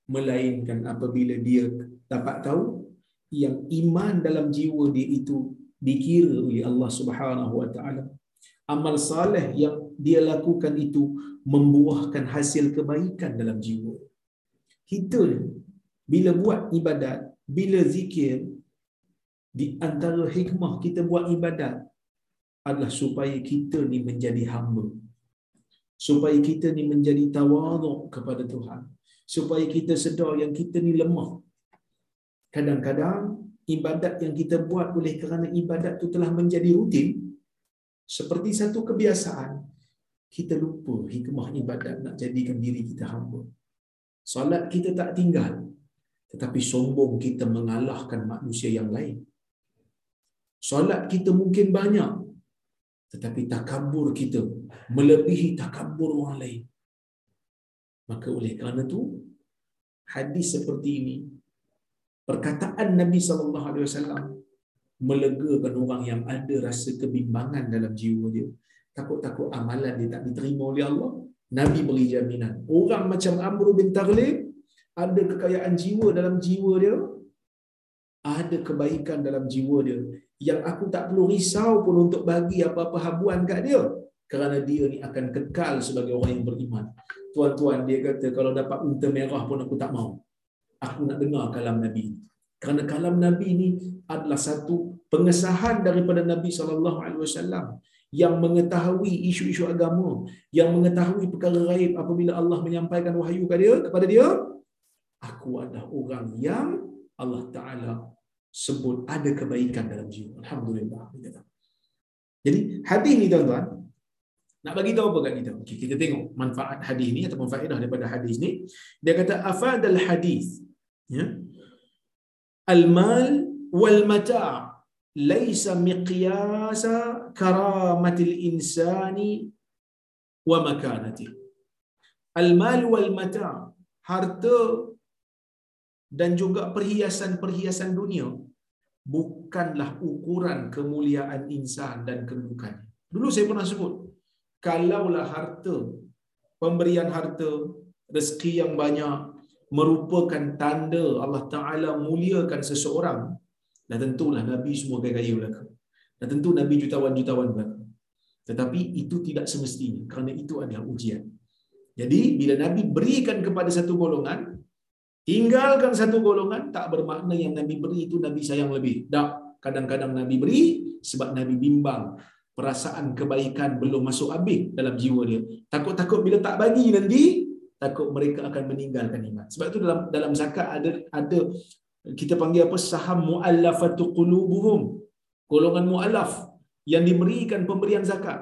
melainkan apabila dia dapat tahu yang iman dalam jiwa dia itu dikira oleh Allah Subhanahu wa taala. Amal saleh yang dia lakukan itu membuahkan hasil kebaikan dalam jiwa. Kita bila buat ibadat, bila zikir di antara hikmah kita buat ibadat adalah supaya kita ni menjadi hamba. Supaya kita ni menjadi tawaduk kepada Tuhan. Supaya kita sedar yang kita ni lemah. Kadang-kadang ibadat yang kita buat oleh kerana ibadat tu telah menjadi rutin. Seperti satu kebiasaan. Kita lupa hikmah ibadat nak jadikan diri kita hamba. Salat kita tak tinggal. Tetapi sombong kita mengalahkan manusia yang lain. Solat kita mungkin banyak tetapi takabur kita melebihi takabur orang lain. Maka oleh kerana itu, hadis seperti ini, perkataan Nabi sallallahu alaihi wasallam melegakan orang yang ada rasa kebimbangan dalam jiwa dia. Takut-takut amalan dia tak diterima oleh Allah. Nabi beri jaminan. Orang macam Amr bin Taghlib ada kekayaan jiwa dalam jiwa dia, ada kebaikan dalam jiwa dia yang aku tak perlu risau pun untuk bagi apa-apa habuan kat dia kerana dia ni akan kekal sebagai orang yang beriman. Tuan-tuan dia kata kalau dapat unta merah pun aku tak mau. Aku nak dengar kalam Nabi. Kerana kalam Nabi ni adalah satu pengesahan daripada Nabi sallallahu alaihi wasallam yang mengetahui isu-isu agama, yang mengetahui perkara gaib apabila Allah menyampaikan wahyu kepada dia, kepada dia, aku adalah orang yang Allah Taala sebut ada kebaikan dalam jiwa. Alhamdulillah. Jadi hadis ni tuan-tuan nak bagi tahu apa kat kita? Okey, kita tengok manfaat hadis ni ataupun faedah daripada hadis ni. Dia kata afadal hadis. Ya. Al-mal wal mata' laisa miqyasa karamatil insani wa makanati. Al-mal wal mata' harta dan juga perhiasan-perhiasan dunia bukanlah ukuran kemuliaan insan dan kedudukannya. Dulu saya pernah sebut, kalaulah harta, pemberian harta, rezeki yang banyak merupakan tanda Allah Ta'ala muliakan seseorang, dan tentulah Nabi semua gaya-gaya belaka. Dan tentu Nabi jutawan-jutawan belaka. Tetapi itu tidak semestinya, kerana itu adalah ujian. Jadi, bila Nabi berikan kepada satu golongan, tinggalkan satu golongan, tak bermakna yang Nabi beri itu Nabi sayang lebih. Tak, kadang-kadang Nabi beri sebab Nabi bimbang perasaan kebaikan belum masuk habis dalam jiwa dia. Takut-takut bila tak bagi nanti, takut mereka akan meninggalkan iman. Sebab itu dalam dalam zakat ada ada kita panggil apa saham muallafatu qulubuhum. Golongan muallaf yang diberikan pemberian zakat.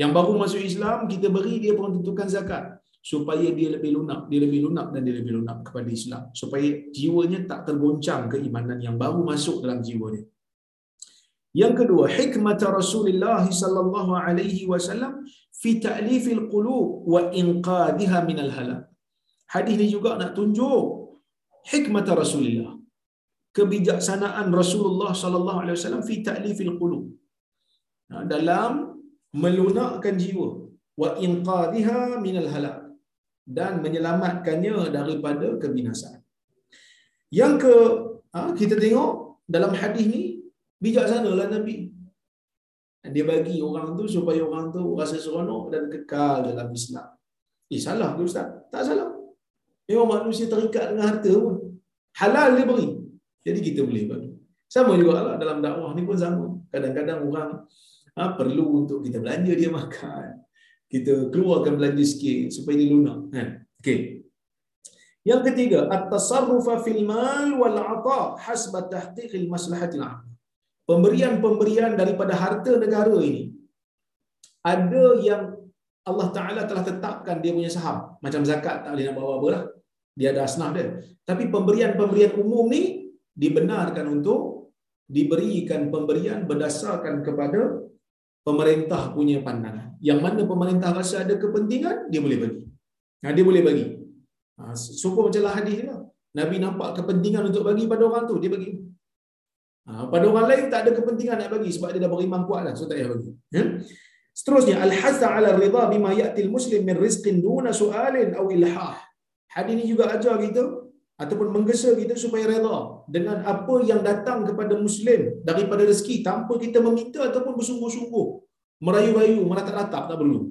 Yang baru masuk Islam kita beri dia peruntukan zakat supaya dia lebih lunak, dia lebih lunak dan dia lebih lunak kepada Islam supaya jiwanya tak tergoncang keimanan yang baru masuk dalam jiwa dia. Yang kedua, hikmat Rasulullah sallallahu alaihi wasallam fi ta'lifil qulub wa inqadhiha min al-halak. Hadis ini juga nak tunjuk hikmat Rasulullah. Kebijaksanaan Rasulullah sallallahu alaihi wasallam fi ta'lifil qulub. Dalam melunakkan jiwa wa inqadhiha min al-halak dan menyelamatkannya daripada kebinasaan. Yang ke ha, kita tengok dalam hadis ni bijaksanalah Nabi. Dia bagi orang tu supaya orang tu rasa seronok dan kekal dalam Islam. Eh salah ke Ustaz? Tak salah. Memang manusia terikat dengan harta pun. Halal dia beri. Jadi kita boleh bagi. Sama juga lah dalam dakwah ni pun sama. Kadang-kadang orang ha, perlu untuk kita belanja dia makan. Kita keluarkan belanja sikit supaya dia lunak. Ha. Okay. Yang ketiga, at-tasarrufa fil mal wal 'ata hasba tahqiqil maslahatil 'am pemberian-pemberian daripada harta negara ini ada yang Allah Ta'ala telah tetapkan dia punya saham. Macam zakat tak boleh nak bawa apa lah. Dia ada asnaf dia. Tapi pemberian-pemberian umum ni dibenarkan untuk diberikan pemberian berdasarkan kepada pemerintah punya pandangan. Yang mana pemerintah rasa ada kepentingan, dia boleh bagi. Nah, dia boleh bagi. Ha, macam lah hadis lah. Nabi nampak kepentingan untuk bagi pada orang tu, dia bagi. Ha, pada orang lain tak ada kepentingan nak bagi sebab dia dah beriman kuat lah. So tak payah bagi. Ya? Seterusnya, Al-Hasa ala rida bima ya'til muslim min rizqin duna su'alin aw ilhah. Hadis ini juga ajar kita ataupun menggesa kita supaya reda dengan apa yang datang kepada muslim daripada rezeki tanpa kita meminta ataupun bersungguh-sungguh. Merayu-rayu, meratap-ratap, tak perlu.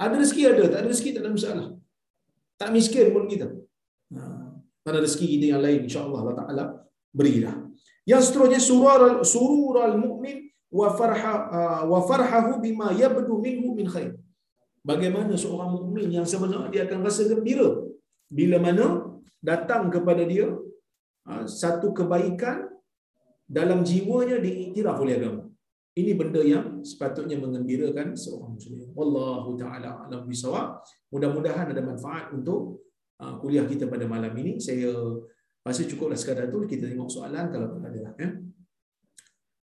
Ada rezeki ada, tak ada rezeki tak ada masalah. Tak miskin pun kita. Ha, pada rezeki kita yang lain insya-Allah Allah Taala berilah. Yang seterusnya surur surur al-mu'min wa farha uh, wa farhahu bima yabdu minhu min khair. Bagaimana seorang mukmin yang sebenar dia akan rasa gembira bila mana datang kepada dia uh, satu kebaikan dalam jiwanya diiktiraf oleh agama. Ini benda yang sepatutnya mengembirakan seorang muslim. Wallahu taala alam bisawab. Mudah-mudahan ada manfaat untuk uh, kuliah kita pada malam ini. Saya Masa cukuplah sekadar tu kita tengok soalan kalau ada lah ya.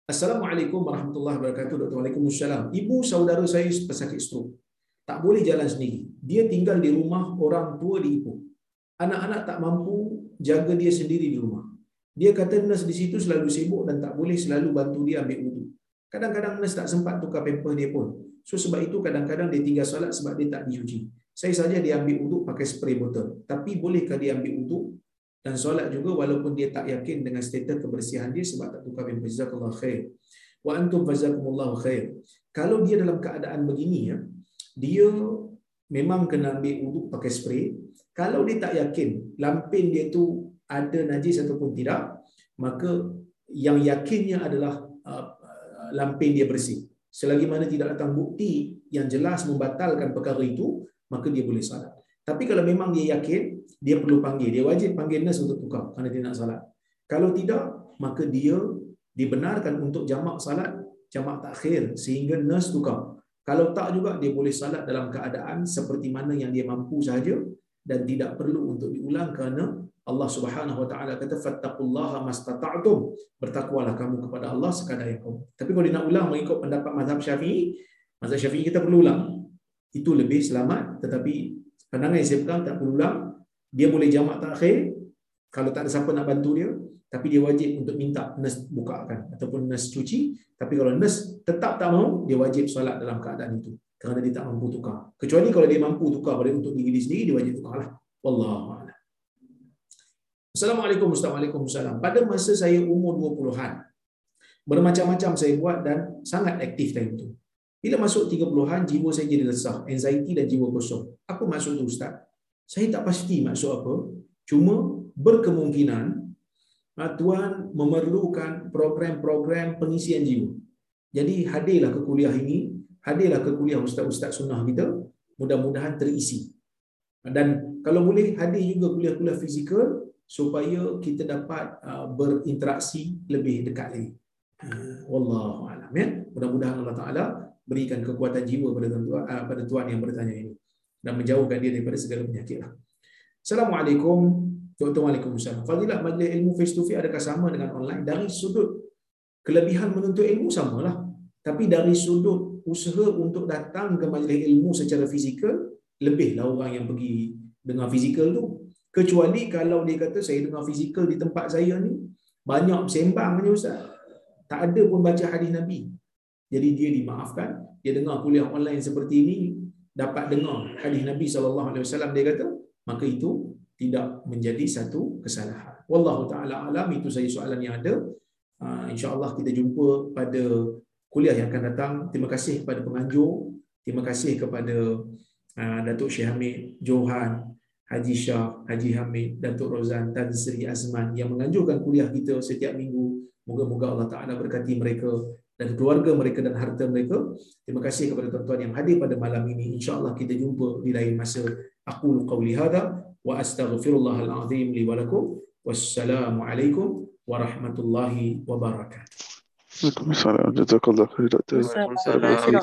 Assalamualaikum warahmatullahi wabarakatuh. Dr. Waalaikumsalam. Ibu saudara saya pesakit stroke. Tak boleh jalan sendiri. Dia tinggal di rumah orang tua di Ipoh. Anak-anak tak mampu jaga dia sendiri di rumah. Dia kata nurse di situ selalu sibuk dan tak boleh selalu bantu dia ambil wudu. Kadang-kadang nurse tak sempat tukar pamper dia pun. So sebab itu kadang-kadang dia tinggal solat sebab dia tak dicuci. Saya saja dia ambil uduk pakai spray botol. Tapi bolehkah dia ambil uduk dan solat juga walaupun dia tak yakin dengan status kebersihan dia sebab tak tukar bin jazakallahu khair. Wa antum jazakumullahu khair. Kalau dia dalam keadaan begini ya dia memang kena ambil wuduk pakai spray. Kalau dia tak yakin lampin dia tu ada najis ataupun tidak maka yang yakinnya adalah uh, lampin dia bersih. Selagi mana tidak datang bukti yang jelas membatalkan perkara itu maka dia boleh salat tapi kalau memang dia yakin, dia perlu panggil. Dia wajib panggil nurse untuk tukar kerana dia nak salat. Kalau tidak, maka dia dibenarkan untuk jamak salat, jamak takhir sehingga nurse tukar. Kalau tak juga, dia boleh salat dalam keadaan seperti mana yang dia mampu saja dan tidak perlu untuk diulang kerana Allah Subhanahu Wa Taala kata fattaqullaha mastata'tum bertakwalah kamu kepada Allah sekadar yang kamu. Tapi kalau dia nak ulang mengikut pendapat mazhab Syafi'i, mazhab Syafi'i kita perlu ulang. Itu lebih selamat tetapi pandangan yang saya pegang tak berulang dia boleh jamak takhir Kalau tak ada siapa nak bantu dia, tapi dia wajib untuk minta nurse bukakan ataupun nurse cuci. Tapi kalau nurse tetap tak mau, dia wajib solat dalam keadaan itu. Kerana dia tak mampu tukar. Kecuali kalau dia mampu tukar pada untuk diri dia sendiri, dia wajib tukar lah. Wallahu a'lam. Assalamualaikum warahmatullahi Pada masa saya umur 20-an, bermacam-macam saya buat dan sangat aktif time itu. Bila masuk 30-an, jiwa saya jadi resah, anxiety dan jiwa kosong. Apa maksud tu Ustaz? Saya tak pasti maksud apa. Cuma berkemungkinan ah, Tuhan memerlukan program-program pengisian jiwa. Jadi hadirlah ke kuliah ini, hadirlah ke kuliah ustaz-ustaz sunnah kita, mudah-mudahan terisi. Dan kalau boleh hadir juga kuliah-kuliah fizikal supaya kita dapat uh, berinteraksi lebih dekat lagi. Uh, wallahu alam ya. Mudah-mudahan Allah Taala berikan kekuatan jiwa pada tuan uh, pada tuan yang bertanya ini dan menjauhkan dia daripada segala penyakit. Lah. Assalamualaikum. Waalaikumsalam. Fadilah majlis ilmu face to face adakah sama dengan online dari sudut kelebihan menuntut ilmu samalah. Tapi dari sudut usaha untuk datang ke majlis ilmu secara fizikal lebihlah orang yang pergi dengar fizikal tu. Kecuali kalau dia kata saya dengar fizikal di tempat saya ni banyak sembang je ustaz. Tak ada pun baca hadis Nabi. Jadi dia dimaafkan, dia dengar kuliah online seperti ini dapat dengar hadis Nabi sallallahu alaihi wasallam dia kata, maka itu tidak menjadi satu kesalahan. Wallahu taala alam itu saya soalan yang ada. Uh, InsyaAllah kita jumpa pada kuliah yang akan datang. Terima kasih kepada penganjur. Terima kasih kepada uh, Datuk Syekh Hamid Johan, Haji Shah, Haji Hamid, Datuk Rozan, Tan Sri Azman yang menganjurkan kuliah kita setiap minggu. Moga-moga Allah Ta'ala berkati mereka dan keluarga mereka dan harta mereka. Terima kasih kepada tuan-tuan yang hadir pada malam ini. InsyaAllah kita jumpa di lain masa. Aku qawli hadha wa astaghfirullahal azim li walakum. Wassalamualaikum warahmatullahi wabarakatuh. Waalaikumsalam. Jazakallah khair. Waalaikumsalam.